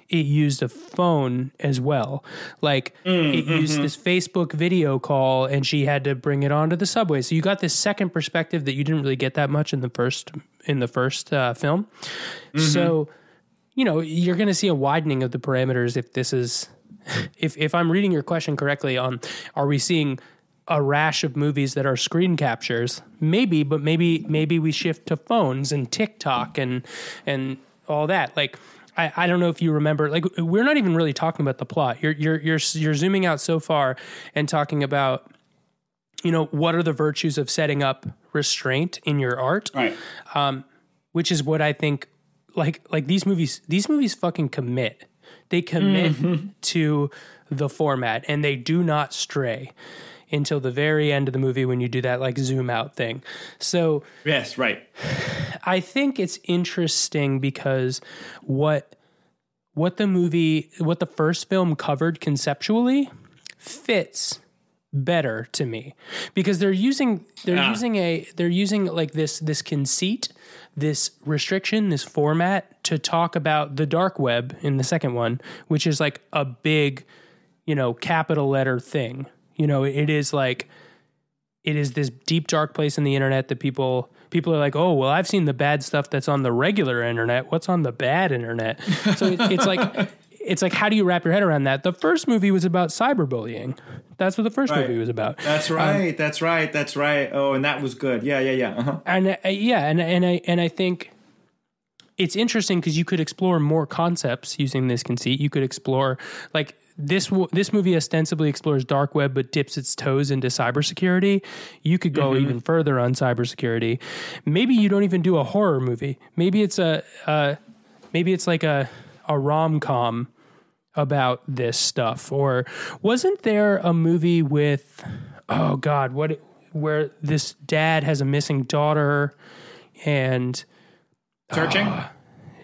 it used a phone as well. Like mm, it used mm-hmm. this Facebook video call and she had to bring it onto the subway. So you got this second perspective that you didn't really get that much in the first in the first uh, film. So mm-hmm. you know, you're going to see a widening of the parameters if this is if if I'm reading your question correctly on are we seeing a rash of movies that are screen captures? Maybe, but maybe maybe we shift to phones and TikTok and and all that. Like I, I don't know if you remember like we're not even really talking about the plot. You're you're you're you're zooming out so far and talking about you know what are the virtues of setting up restraint in your art Right. Um, which is what I think like like these movies these movies fucking commit. They commit mm-hmm. to the format and they do not stray until the very end of the movie when you do that like zoom out thing. So Yes, right. I think it's interesting because what what the movie what the first film covered conceptually fits better to me because they're using they're Yeah. using a they're using like this this conceit this restriction this format to talk about the dark web in the second one which is like a big you know capital letter thing. You know it is like it is this deep dark place in the internet that people people are like oh well i've seen the bad stuff that's on the regular internet. What's on the bad internet? So it, it's like it's like how do you wrap your head around that the first movie was about cyberbullying that's what the first Right. movie was about That's right. that's right. That's right. Oh, and that was good. Yeah, yeah, yeah. Uh-huh. and uh, yeah and and i and i think it's interesting because you could explore more concepts using this conceit. You could explore like this this movie ostensibly explores dark web but dips its toes into cybersecurity. You could go even further on cybersecurity. Maybe you don't even do a horror movie. Maybe it's a uh, maybe it's like a a rom com about this stuff. Or wasn't there a movie with oh god what where this dad has a missing daughter and Searching.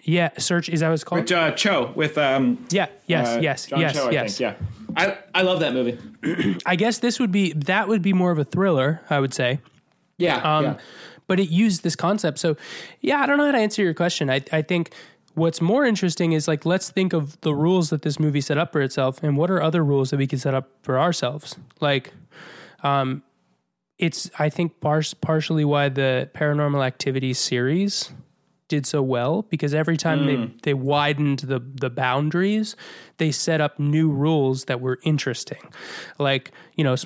yeah search is that what it's called? With uh, Cho, with um, yeah yes uh, yes John yes Cho, I yes. think. Yeah, I I love that movie. I guess this would be that would be more of a thriller, I would say. Yeah, Um, yeah. But it used this concept. So, yeah, I don't know how to answer your question. I, I think what's more interesting is like, let's think of the rules that this movie set up for itself and what are other rules that we can set up for ourselves. Like, um, it's, I think, par- partially why the paranormal activity series did so well because every time they, they widened the, the boundaries, they set up new rules that were interesting. Like, you know,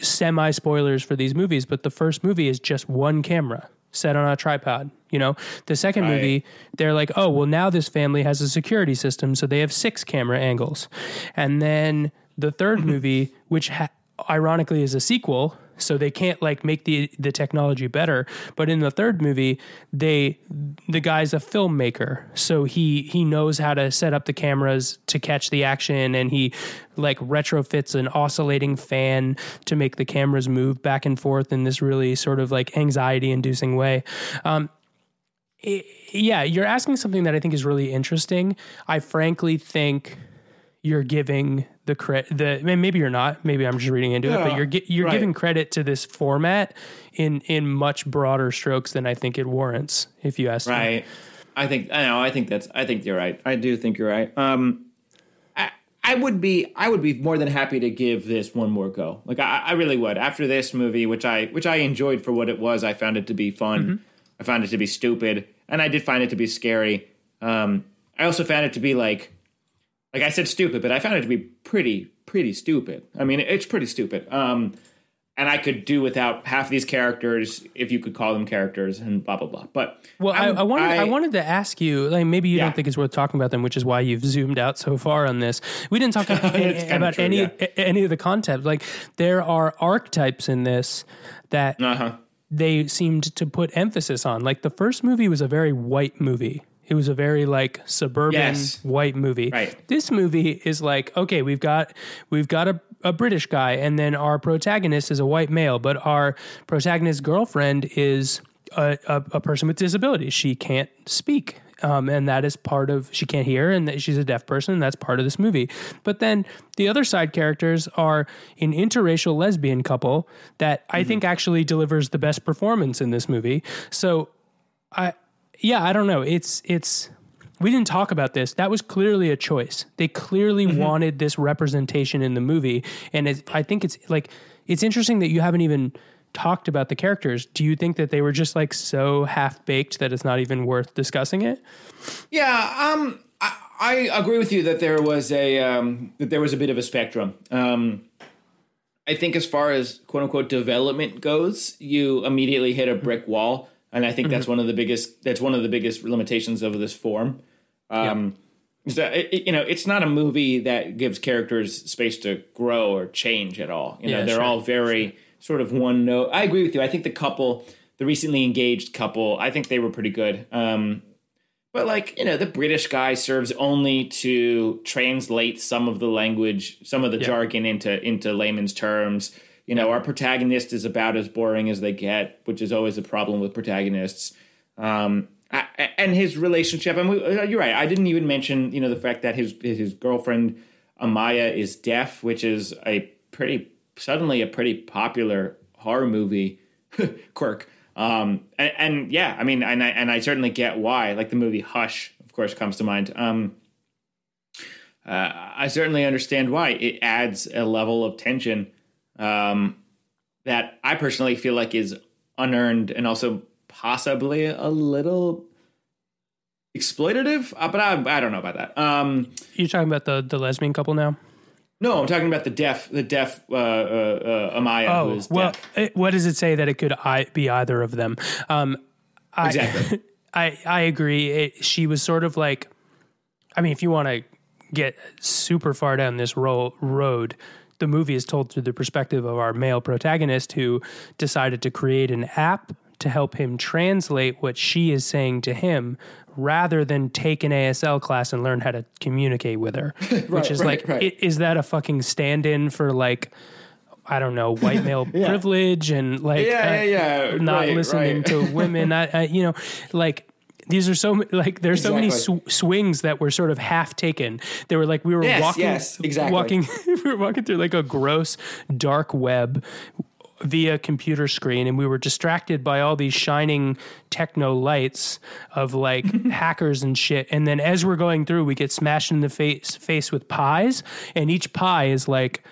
semi spoilers for these movies, but the first movie is just one camera set on a tripod. You know, the second Right. movie, they're like, oh, well, now this family has a security system, so they have six camera angles. And then the third movie, which ha- ironically is a sequel, so they can't like make the the technology better. But in the third movie, they the guy's a filmmaker, so he he knows how to set up the cameras to catch the action, and he like retrofits an oscillating fan to make the cameras move back and forth in this really sort of like anxiety inducing way. Um, i- yeah, you're asking something that I think is really interesting. I frankly think you're giving the credit. The maybe you're not. Maybe I'm just reading into it, but you're you're right. giving credit to this format in in much broader strokes than I think it warrants. If you ask me. Right. I think I know. I think that's. I think you're right. I do think you're right. Um, I I would be I would be more than happy to give this one more go. Like I, I really would. After this movie, which I which I enjoyed for what it was, I found it to be fun. I found it to be stupid, and I did find it to be scary. Um, I also found it to be like, like I said, stupid, but I found it to be pretty pretty stupid. I mean, it's pretty stupid. Um, and I could do without half these characters, if you could call them characters, and blah blah blah. But Well, I, I wanted I, wanted to ask you, like maybe you Yeah. don't think it's worth talking about them, which is why you've zoomed out so far on this. We didn't talk about, about true, any yeah. any of the content. Like there are archetypes in this that uh-huh. they seemed to put emphasis on. Like the first movie was a very white movie. It was a very like suburban Yes. white movie. Right. This movie is like, okay, we've got we've got a, a British guy, and then our protagonist is a white male, but our protagonist's girlfriend is a, a, a person with disabilities. She can't speak. Um, and that is part of she can't hear and that she's a deaf person and that's part of this movie but then the other side characters are an interracial lesbian couple that i think actually delivers the best performance in this movie so I yeah, I don't know. It's it's we didn't talk about this. That was clearly a choice. They clearly wanted this representation in the movie, and it, I think it's like it's interesting that you haven't even talked about the characters. Do you think that they were just like so half baked that it's not even worth discussing it? Yeah, um, I, I agree with you that there was a um, that there was a bit of a spectrum. Um, I think as far as quote unquote development goes, you immediately hit a brick wall, and I think that's one of the biggest that's one of the biggest limitations of this form. Um, so it, you know, it's not a movie that gives characters space to grow or change at all. You know, Yeah, they're sure. all very sort of one note. I agree with you. I think the couple, the recently engaged couple, I think they were pretty good. Um, but like you know, the British guy serves only to translate some of the language, some of the jargon into into layman's terms. You know, our protagonist is about as boring as they get, which is always a problem with protagonists. Um, I, and his relationship, and we, uh, you're right. I didn't even mention, you know, the fact that his his girlfriend Amaya is deaf, which is a pretty suddenly a pretty popular horror movie quirk. Um, and, and yeah, I mean, and I, and I certainly get why. Like the movie Hush, of course, comes to mind. Um, uh, I certainly understand why it adds a level of tension um, that I personally feel like is unearned and also possibly a little exploitative. Uh, but I, I don't know about that. Um, You're talking about the the lesbian couple now. no, I'm talking about the deaf, the deaf uh, uh, uh, Amaya who Oh is well, it, what does it say that it could I, be either of them? Um, I, Exactly. I I agree. It, she was sort of like, I mean, if you want to get super far down this ro- road, the movie is told through the perspective of our male protagonist who decided to create an app to help him translate what she is saying to him rather than take an ASL class and learn how to communicate with her. which is right, like, right. i- is that a fucking stand in for like, I don't know, white male privilege and like Yeah, uh, yeah, yeah. not Right, listening right. to women. I, I, you know, like these are so like there's so many sw- swings that were sort of half taken. They were like we were Yes, walking, yes, exactly. walking, we were walking through like a gross dark web via computer screen and we were distracted by all these shining techno lights of like hackers and shit and then as we're going through we get smashed in the face face with pies and each pie is like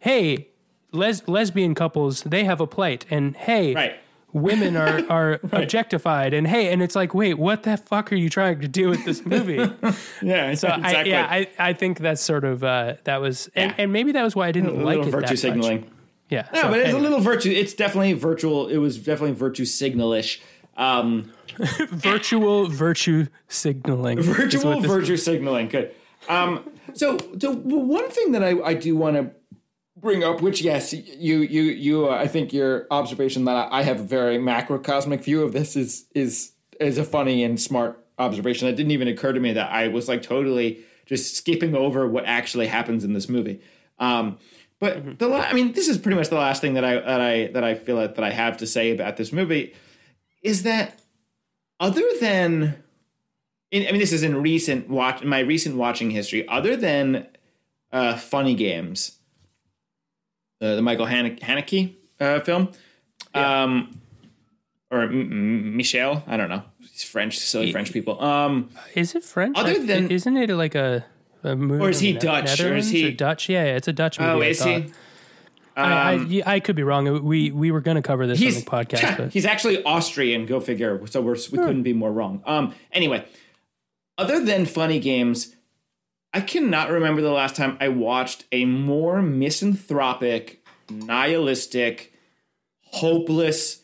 hey les- lesbian couples they have a plight and hey Right. Women are are objectified and hey and it's like wait what the fuck are you trying to do with this movie Yeah, so I, yeah I, I think that's sort of uh that was and, Yeah. and maybe that was why i didn't a like little it virtue that signaling. much. yeah No, so but it's a little virtue. It's definitely virtual. It was definitely virtue signalish. Um, virtual virtue signaling is virtual what this- virtue signaling. Good. Um, so, so one thing that I, I do want to bring up, which yes, you you you, uh, I think your observation that I, have a very macrocosmic view of this is is is a funny and smart observation. It didn't even occur to me that I was like totally just skipping over what actually happens in this movie. Um, but the la- I mean, this is pretty much the last thing that I that I that I feel like that I have to say about this movie is that other than in, I mean, this is in recent watch my recent watching history. Other than uh, Funny Games, uh, the Michael Haneke, Haneke uh, film, um, or M- M- Michel, I don't know, it's French, silly French people. Um, is it french Other I- than- isn't it like a, a movie Or is he the Dutch, or is he- dutch yeah, yeah it's a dutch movie oh, I is thought. he? I, I, Um, I could be wrong we we were going to cover this on the podcast but he's actually Austrian. Go figure. So we're we couldn't be more wrong. Um. Anyway, other than Funny Games, I cannot remember the last time I watched a more misanthropic, nihilistic, hopeless,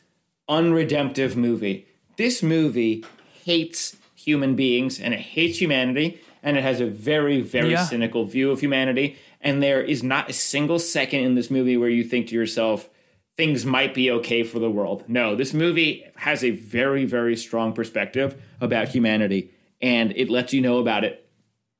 unredemptive movie. This movie hates human beings and it hates humanity and it has a very, very Yeah. cynical view of humanity. And there is not a single second in this movie where you think to yourself, things might be okay for the world. No, this movie has a very, very strong perspective about humanity and it lets you know about it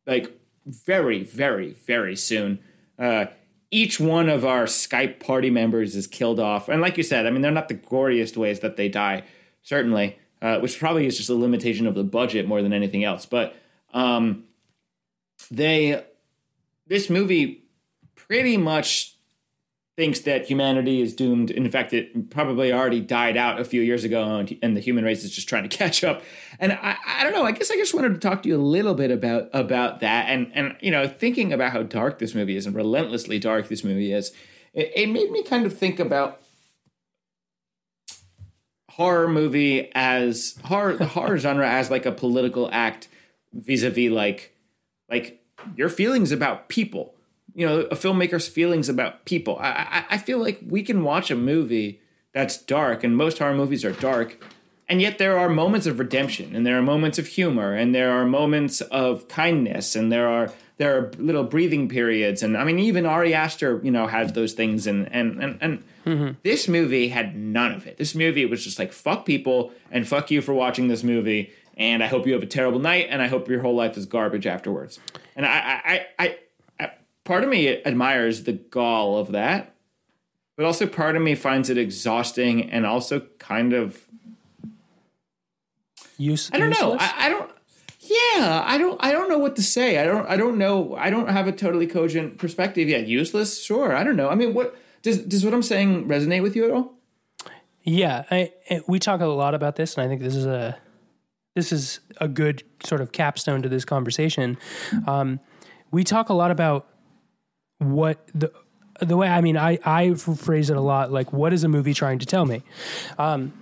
like very, very, very soon. Uh, each one of our Skype party members is killed off, and like you said, I mean, they're not the goriest ways that they die, certainly, uh, which probably is just a limitation of the budget more than anything else. But um, they, this movie, pretty much thinks that humanity is doomed. In fact, it probably already died out a few years ago, and, the human race is just trying to catch up. And I, I don't know. I guess I just wanted to talk to you a little bit about about that, and and you know, thinking about how dark this movie is and relentlessly dark this movie is. It, it made me kind of think about horror movie as horror the horror genre as like a political act vis-a-vis like like your feelings about people you know a filmmaker's feelings about people. I, I i feel like we can watch a movie that's dark and most horror movies are dark and yet there are moments of redemption and there are moments of humor and there are moments of kindness and there are there are little breathing periods and i mean even ari aster you know has those things and and and, and mm-hmm. this movie had none of it. This movie was just like fuck people and fuck you for watching this movie and i hope you have a terrible night and i hope your whole life is garbage afterwards. And i, I, I part of me admires the gall of that but also part of me finds it exhausting and also kind of Use, I don't know. I, I don't. Yeah, I don't. I don't know what to say. I don't. I don't know. I don't have a totally cogent perspective yet. Useless, sure. I don't know. I mean, what does does what I'm saying resonate with you at all? Yeah, I, I- we talk a lot about this, and I think this is a this is a good sort of capstone to this conversation. Um, we talk a lot about what the the way I mean I I phrase it a lot like what is a movie trying to tell me? Um,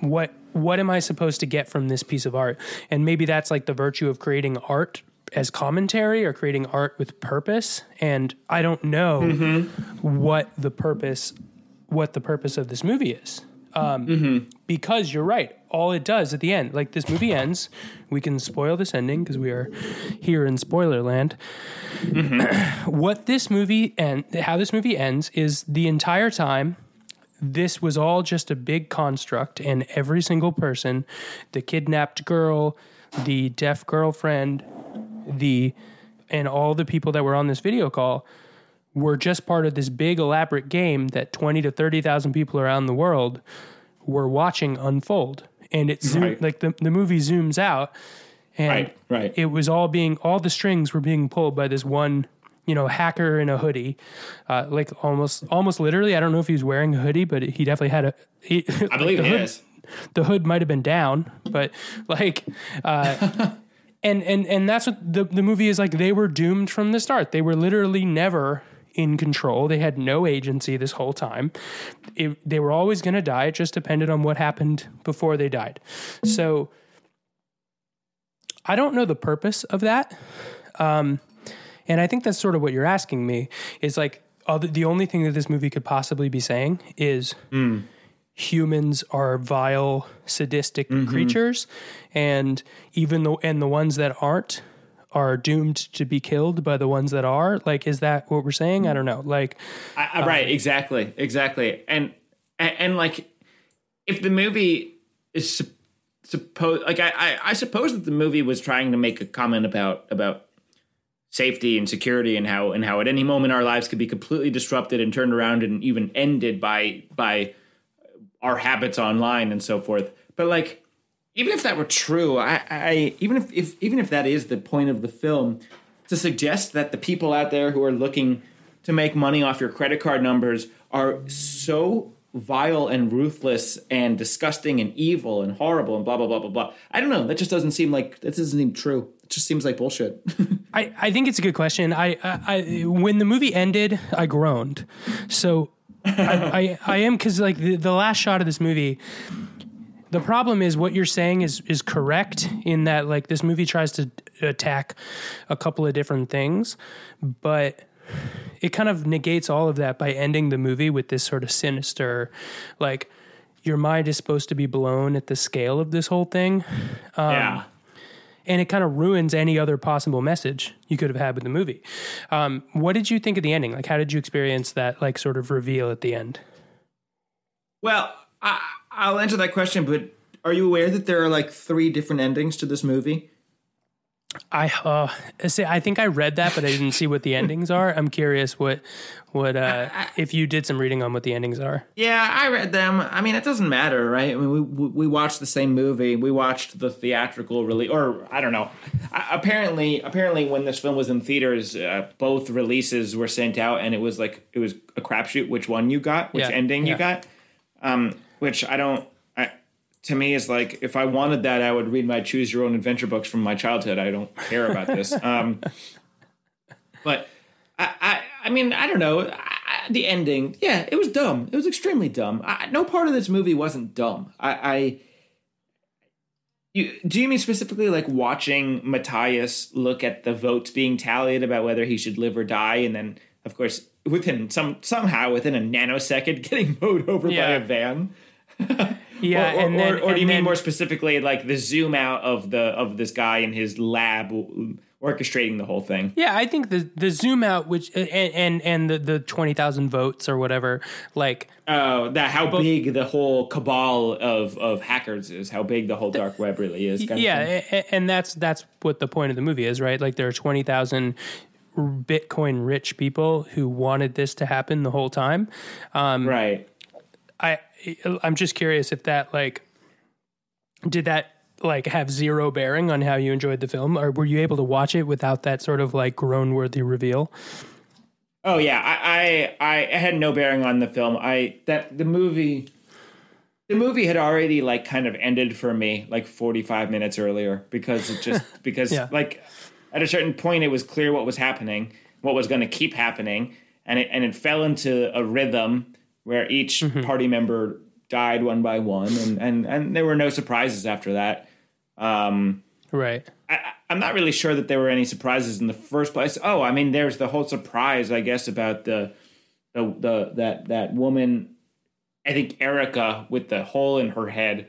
what what am I supposed to get from this piece of art? And maybe that's like the virtue of creating art as commentary or creating art with purpose. And I don't know what the purpose what the purpose of this movie is. Um, Because you're right, all it does at the end, like this movie ends, we can spoil this ending because we are here in spoiler land. Mm-hmm. what this movie and how this movie ends is the entire time this was all just a big construct and every single person the kidnapped girl the deaf girlfriend the and all the people that were on this video call were just part of this big elaborate game that 20 to 30,000 people around the world were watching unfold and it zoom, Right. like the, the movie zooms out and Right, right. it was all being all the strings were being pulled by this one you know hacker in a hoodie uh, like almost almost literally i don't know if he was wearing a hoodie but he definitely had a he, I believe the it hood, is. the hood might have been down but like uh, and and and that's what the, the movie is like they were doomed from the start they were literally never in control. They had no agency this whole time. It, they were always going to die. It just depended on what happened before they died. So i don't know the purpose of that um, and i think that's sort of what you're asking me is like other, the only thing that this movie could possibly be saying is humans are vile, sadistic creatures, and even the and the ones that aren't are doomed to be killed by the ones that are. Like, is that what we're saying? I don't know. Like, I, I- right, um, exactly, exactly, and, and and like if the movie is sup- supposed, like I, I I suppose that the movie was trying to make a comment about about safety and security and how and how at any moment our lives could be completely disrupted and turned around and even ended by by our habits online and so forth. But like even if that were true, I, I even if, if even if that is the point of the film, to suggest that the people out there who are looking to make money off your credit card numbers are so vile and ruthless and disgusting and evil and horrible and blah blah blah blah blah. I don't know. That just doesn't seem like that doesn't seem true. It just seems like bullshit. I, I think it's a good question. I, I, I when the movie ended, I groaned. So I, I, I am because like the, the last shot of this movie. The problem is what you're saying is is correct in that like this movie tries to attack a couple of different things, but it kind of negates all of that by ending the movie with this sort of sinister, like your mind is supposed to be blown at the scale of this whole thing yeah. and it kind of ruins any other possible message you could have had with the movie. Um, what did you think of the ending? Like, how did you experience that, like, sort of reveal at the end? Well, I, I'll answer that question, but are you aware that there are like three different endings to this movie? I uh, say I think I read that, but I didn't see what the endings are. I'm curious what what uh, if you did some reading on what the endings are. Yeah, I read them. I mean, it doesn't matter, right? I mean, we we watched the same movie. We watched the theatrical release, or I don't know. I, apparently, apparently, when this film was in theaters, uh, both releases were sent out, and it was like it was a crapshoot which one you got, which Yeah, ending you got. Um, which I don't. I, to me, is like if I wanted that, I would read my choose your own adventure books from my childhood. I don't care about this. Um, but I, I, I mean, I don't know. I, the ending, yeah, it was dumb. It was extremely dumb. I, no part of this movie wasn't dumb. I, I you, do you mean specifically like watching Matias look at the votes being tallied about whether he should live or die, and then, of course, within some somehow within a nanosecond getting mowed over by a van? Yeah, or, or, and then or, or do and you mean more specifically like the zoom out of the of this guy in his lab orchestrating the whole thing? Yeah, I think the the zoom out, which and and, and the the twenty thousand votes or whatever, like Oh, that how big the whole cabal of of hackers is, how big the whole dark web really is. Kind yeah, of thing. a- a- and that's that's what the point of the movie is, right? Like there are twenty thousand Bitcoin rich people who wanted this to happen the whole time. Um, right. I I'm just curious if that like did that like have zero bearing on how you enjoyed the film, or were you able to watch it without that sort of like groan worthy reveal? Oh yeah, I, I I had no bearing on the film. I that the movie the movie had already like kind of ended for me like 45 minutes earlier because it just because Yeah. like at a certain point it was clear what was happening, what was going to keep happening, and it and it fell into a rhythm where each party member died one by one and and and there were no surprises after that. Um Right. I, I- I'm not really sure that there were any surprises in the first place. Oh, I mean, there's the whole surprise, I guess, about the the, the that that woman. I think Erica with the hole in her head.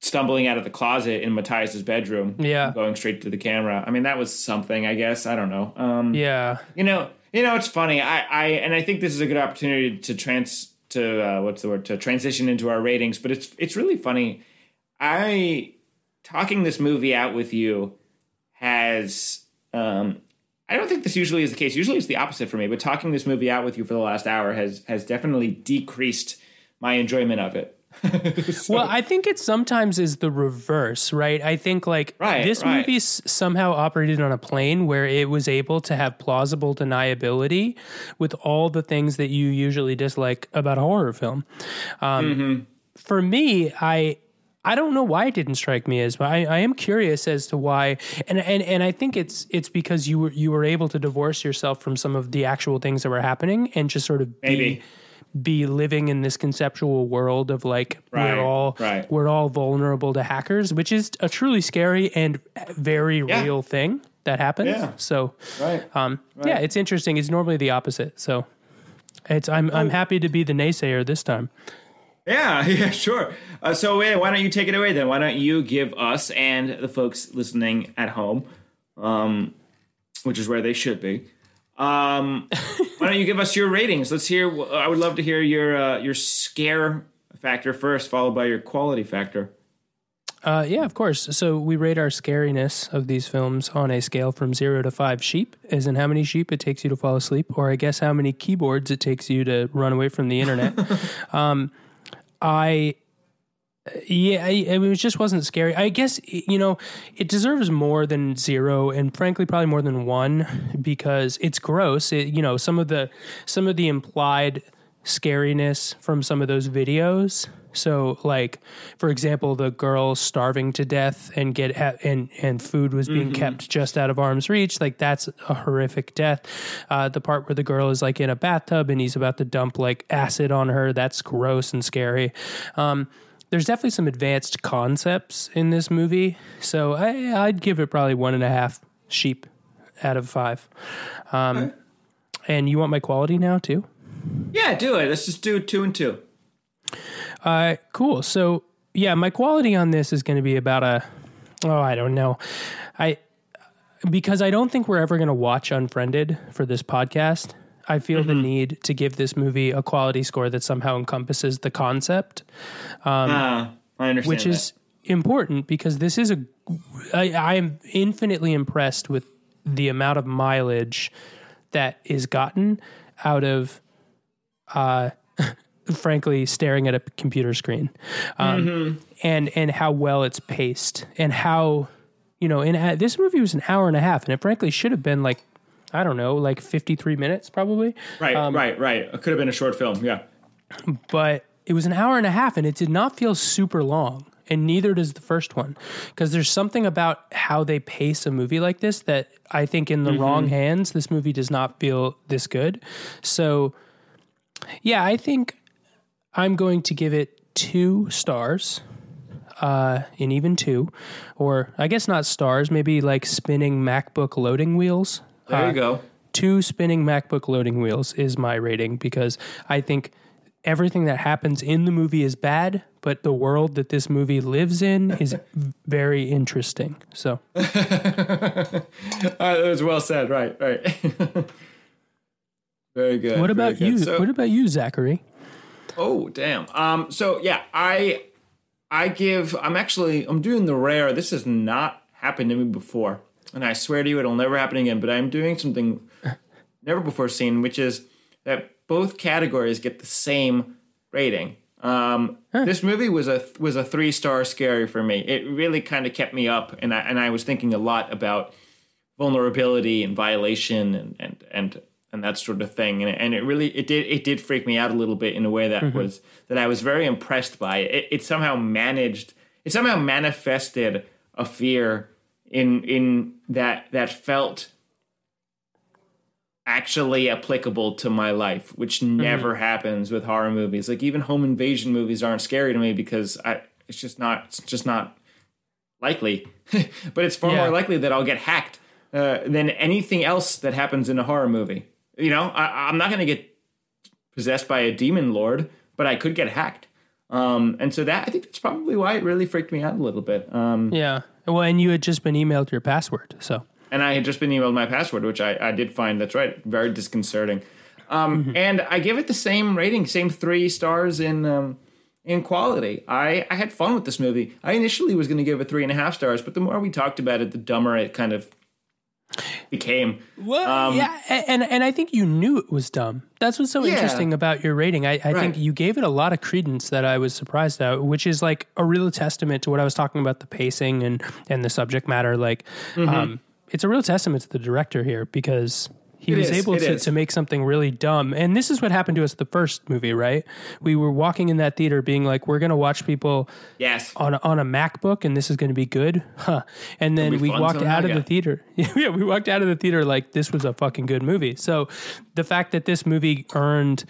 stumbling out of the closet in Matias's bedroom, Yeah. going straight to the camera. I mean, that was something. I guess I don't know. Um, Yeah. you know, you know, it's funny. I, I, and I think this is a good opportunity to trans to uh, what's the word to transition into our ratings. But it's it's really funny. I talking this movie out with you has. Um, I don't think this usually is the case. Usually it's the opposite for me. But talking this movie out with you for the last hour has has definitely decreased my enjoyment of it. So- Well, I think it sometimes is the reverse, right? I think like Right, this right. movie s- somehow operated on a plane where it was able to have plausible deniability with all the things that you usually dislike about a horror film. Um, Mm-hmm. For me, I I don't know why it didn't strike me as, but I, I am curious as to why, and and and I think it's it's because you were you were able to divorce yourself from some of the actual things that were happening and just sort of Maybe. be be living in this conceptual world of like Right, we're all right. we're all vulnerable to hackers, which is a truly scary and very Yeah. real thing that happens. Yeah. So, right. um, yeah, it's interesting. It's normally the opposite. So, it's I'm Oh. I'm happy to be the naysayer this time. Yeah, yeah, sure. Uh, so wait, why don't you take it away then? Why don't you give us and the folks listening at home, um, which is where they should be. Um, why don't you give us your ratings? Let's hear. I would love to hear your uh, your scare factor first, followed by your quality factor. Uh, yeah, of course. So we rate our scariness of these films on a scale from zero to five sheep, as in how many sheep it takes you to fall asleep, or I guess how many keyboards it takes you to run away from the internet. um, I, yeah, I, I mean, it just wasn't scary. I guess you know it deserves more than zero, and frankly, probably more than one because it's gross. It, you know, some of the some of the implied scariness from some of those videos. So, like for example, the girl starving to death and get and and food was being kept just out of arm's reach. Like that's a horrific death. Uh, the part where the girl is like in a bathtub and he's about to dump like acid on her. That's gross and scary. Um, there's definitely some advanced concepts in this movie, so I, I'd give it probably one and a half sheep out of five. Um, and you want my quality now too? Yeah, do it. Let's just do two and two. Uh, cool. So yeah, my quality on this is going to be about a oh I don't know, I because I don't think we're ever going to watch Unfriended for this podcast. I feel the need to give this movie a quality score that somehow encompasses the concept. Ah, I understand. which that. is important because this is a I, I am infinitely impressed with the amount of mileage that is gotten out of uh frankly staring at a computer screen um and and how well it's paced and how you know in uh, this movie was an hour and a half and it frankly should have been like i don't know like 53 minutes probably right, right, right. It could have been a short film. Yeah. but it was an hour and a half and it did not feel super long and neither does the first one because there's something about how they pace a movie like this that i think in the wrong hands this movie does not feel this good so yeah i think i'm going to give it two stars uh, and even two or i guess not stars maybe like spinning macbook loading wheels There Uh, you go. two spinning MacBook loading wheels is my rating because I think everything that happens in the movie is bad, but the world that this movie lives in is very interesting. So, Uh, that was well said. Right, right. very good. what about good. you? So- what about you, Zachary? Oh damn. Um. So yeah, I I give. I'm actually. I'm doing the rare. This has not happened to me before, and I swear to you, it'll never happen again. But I'm doing something never before seen, which is that both categories get the same rating. Um, This movie was a was a three star scary for me. It really kind of kept me up, and I and I was thinking a lot about vulnerability and violation and and and and that sort of thing and, and it really it did it did freak me out a little bit in a way that was that I was very impressed by it. it somehow managed it somehow manifested a fear in in that that felt actually applicable to my life which never happens with horror movies like even home invasion movies aren't scary to me because I it's just not it's just not likely but it's far Yeah. more likely that I'll get hacked uh, than anything else that happens in a horror movie. You know, I, I'm not going to get possessed by a demon lord, but I could get hacked. Um, and so that I think that's probably why it really freaked me out a little bit. Um, Yeah. Well, and you had just been emailed your password, so and I had just been emailed my password, which I, I did find that's right, very disconcerting. Um, And I give it the same rating, same three stars in um, in quality. I, I had fun with this movie. I initially was going to give it three and a half stars, but the more we talked about it, the dumber it kind of became. Well, yeah, and and I think you knew it was dumb. That's what's so Yeah. interesting about your rating. I, I Right. think you gave it a lot of credence that I was surprised at, which is like a real testament to what I was talking about the pacing and and the subject matter. Like, Mm-hmm. um, it's a real testament to the director here because. He It was is, able to, is. to make something really dumb. And this is what happened to us the first movie, right? We were walking in that theater being like, we're going to watch people Yes. on a, on a MacBook and this is going to be good, huh? And then we walked out of the theater. Yeah, we walked out of the theater like this was a fucking good movie. So the fact that this movie earned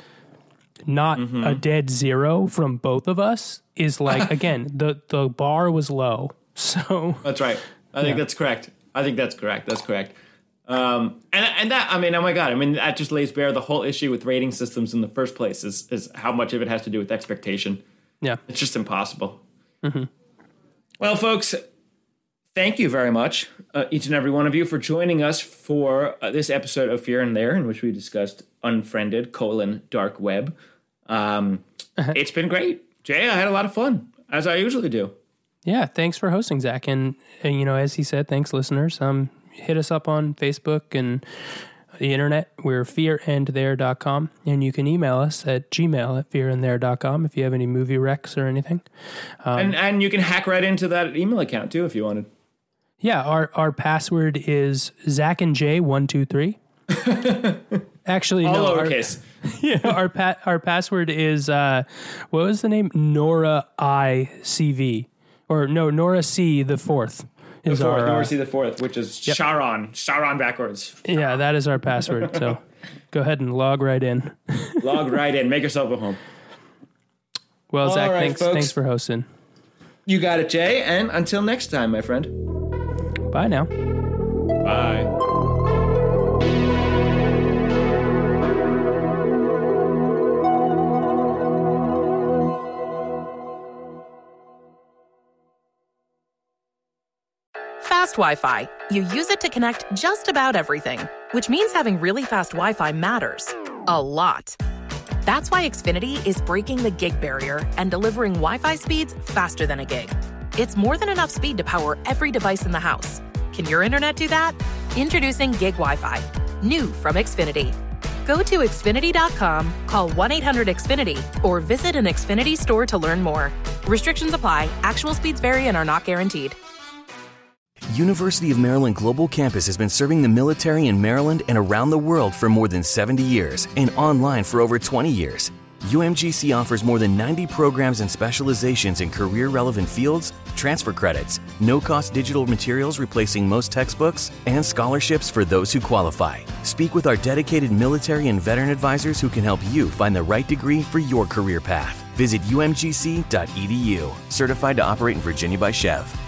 not Mm-hmm. a dead zero from both of us is like again the the bar was low. So That's right. I think that's correct. I think that's correct. That's correct. Um, and and that I mean, oh my god, I mean that just lays bare the whole issue with rating systems in the first place is is how much of it has to do with expectation. yeah, It's just impossible. Well, folks, thank you very much, uh, each and every one of you, for joining us for uh, this episode of Fear and There, in which we discussed unfriended colon dark web. Um, it's been great, Jay. I had a lot of fun, as I usually do. yeah. Thanks for hosting, Zach. And, and you know, as he said, thanks, listeners. Um, hit us up on Facebook and the internet. We're fearandthere.com. And you can email us at gmail at fearandthere.com if you have any movie recs or anything. and and you can hack right into that email account too if you wanted. Yeah, our our password is Zach and J one two three. Actually, All no. Our, lowercase. yeah, our pa- our password is uh, what was the name? Nora I C V or no Nora C the fourth is Fourth, our Nor uh, see the fourth, which is Charon. Charon backwards. yeah that is our password. So go ahead and log right in. Log right in. Make yourself at home. Well, Zach, right, thanks folks. thanks for hosting. You got it, Jay. And until next time, my friend. Bye now. Bye. Fast Wi Fi. You use it to connect just about everything, which means having really fast Wi Fi matters. A lot. That's why Xfinity is breaking the gig barrier and delivering Wi Fi speeds faster than a gig. It's more than enough speed to power every device in the house. Can your internet do that? Introducing Gig Wi Fi, new from Xfinity. Go to Xfinity.com, call 1 800 Xfinity, or visit an Xfinity store to learn more. Restrictions apply, actual speeds vary and are not guaranteed. University of Maryland Global Campus has been serving the military in Maryland and around the world for more than 70 years and online for over 20 years. UMGC offers more than 90 programs and specializations in career relevant fields, transfer credits, no cost digital materials replacing most textbooks, and scholarships for those who qualify. Speak with our dedicated military and veteran advisors who can help you find the right degree for your career path. Visit umgc.edu, certified to operate in Virginia by SCHEV.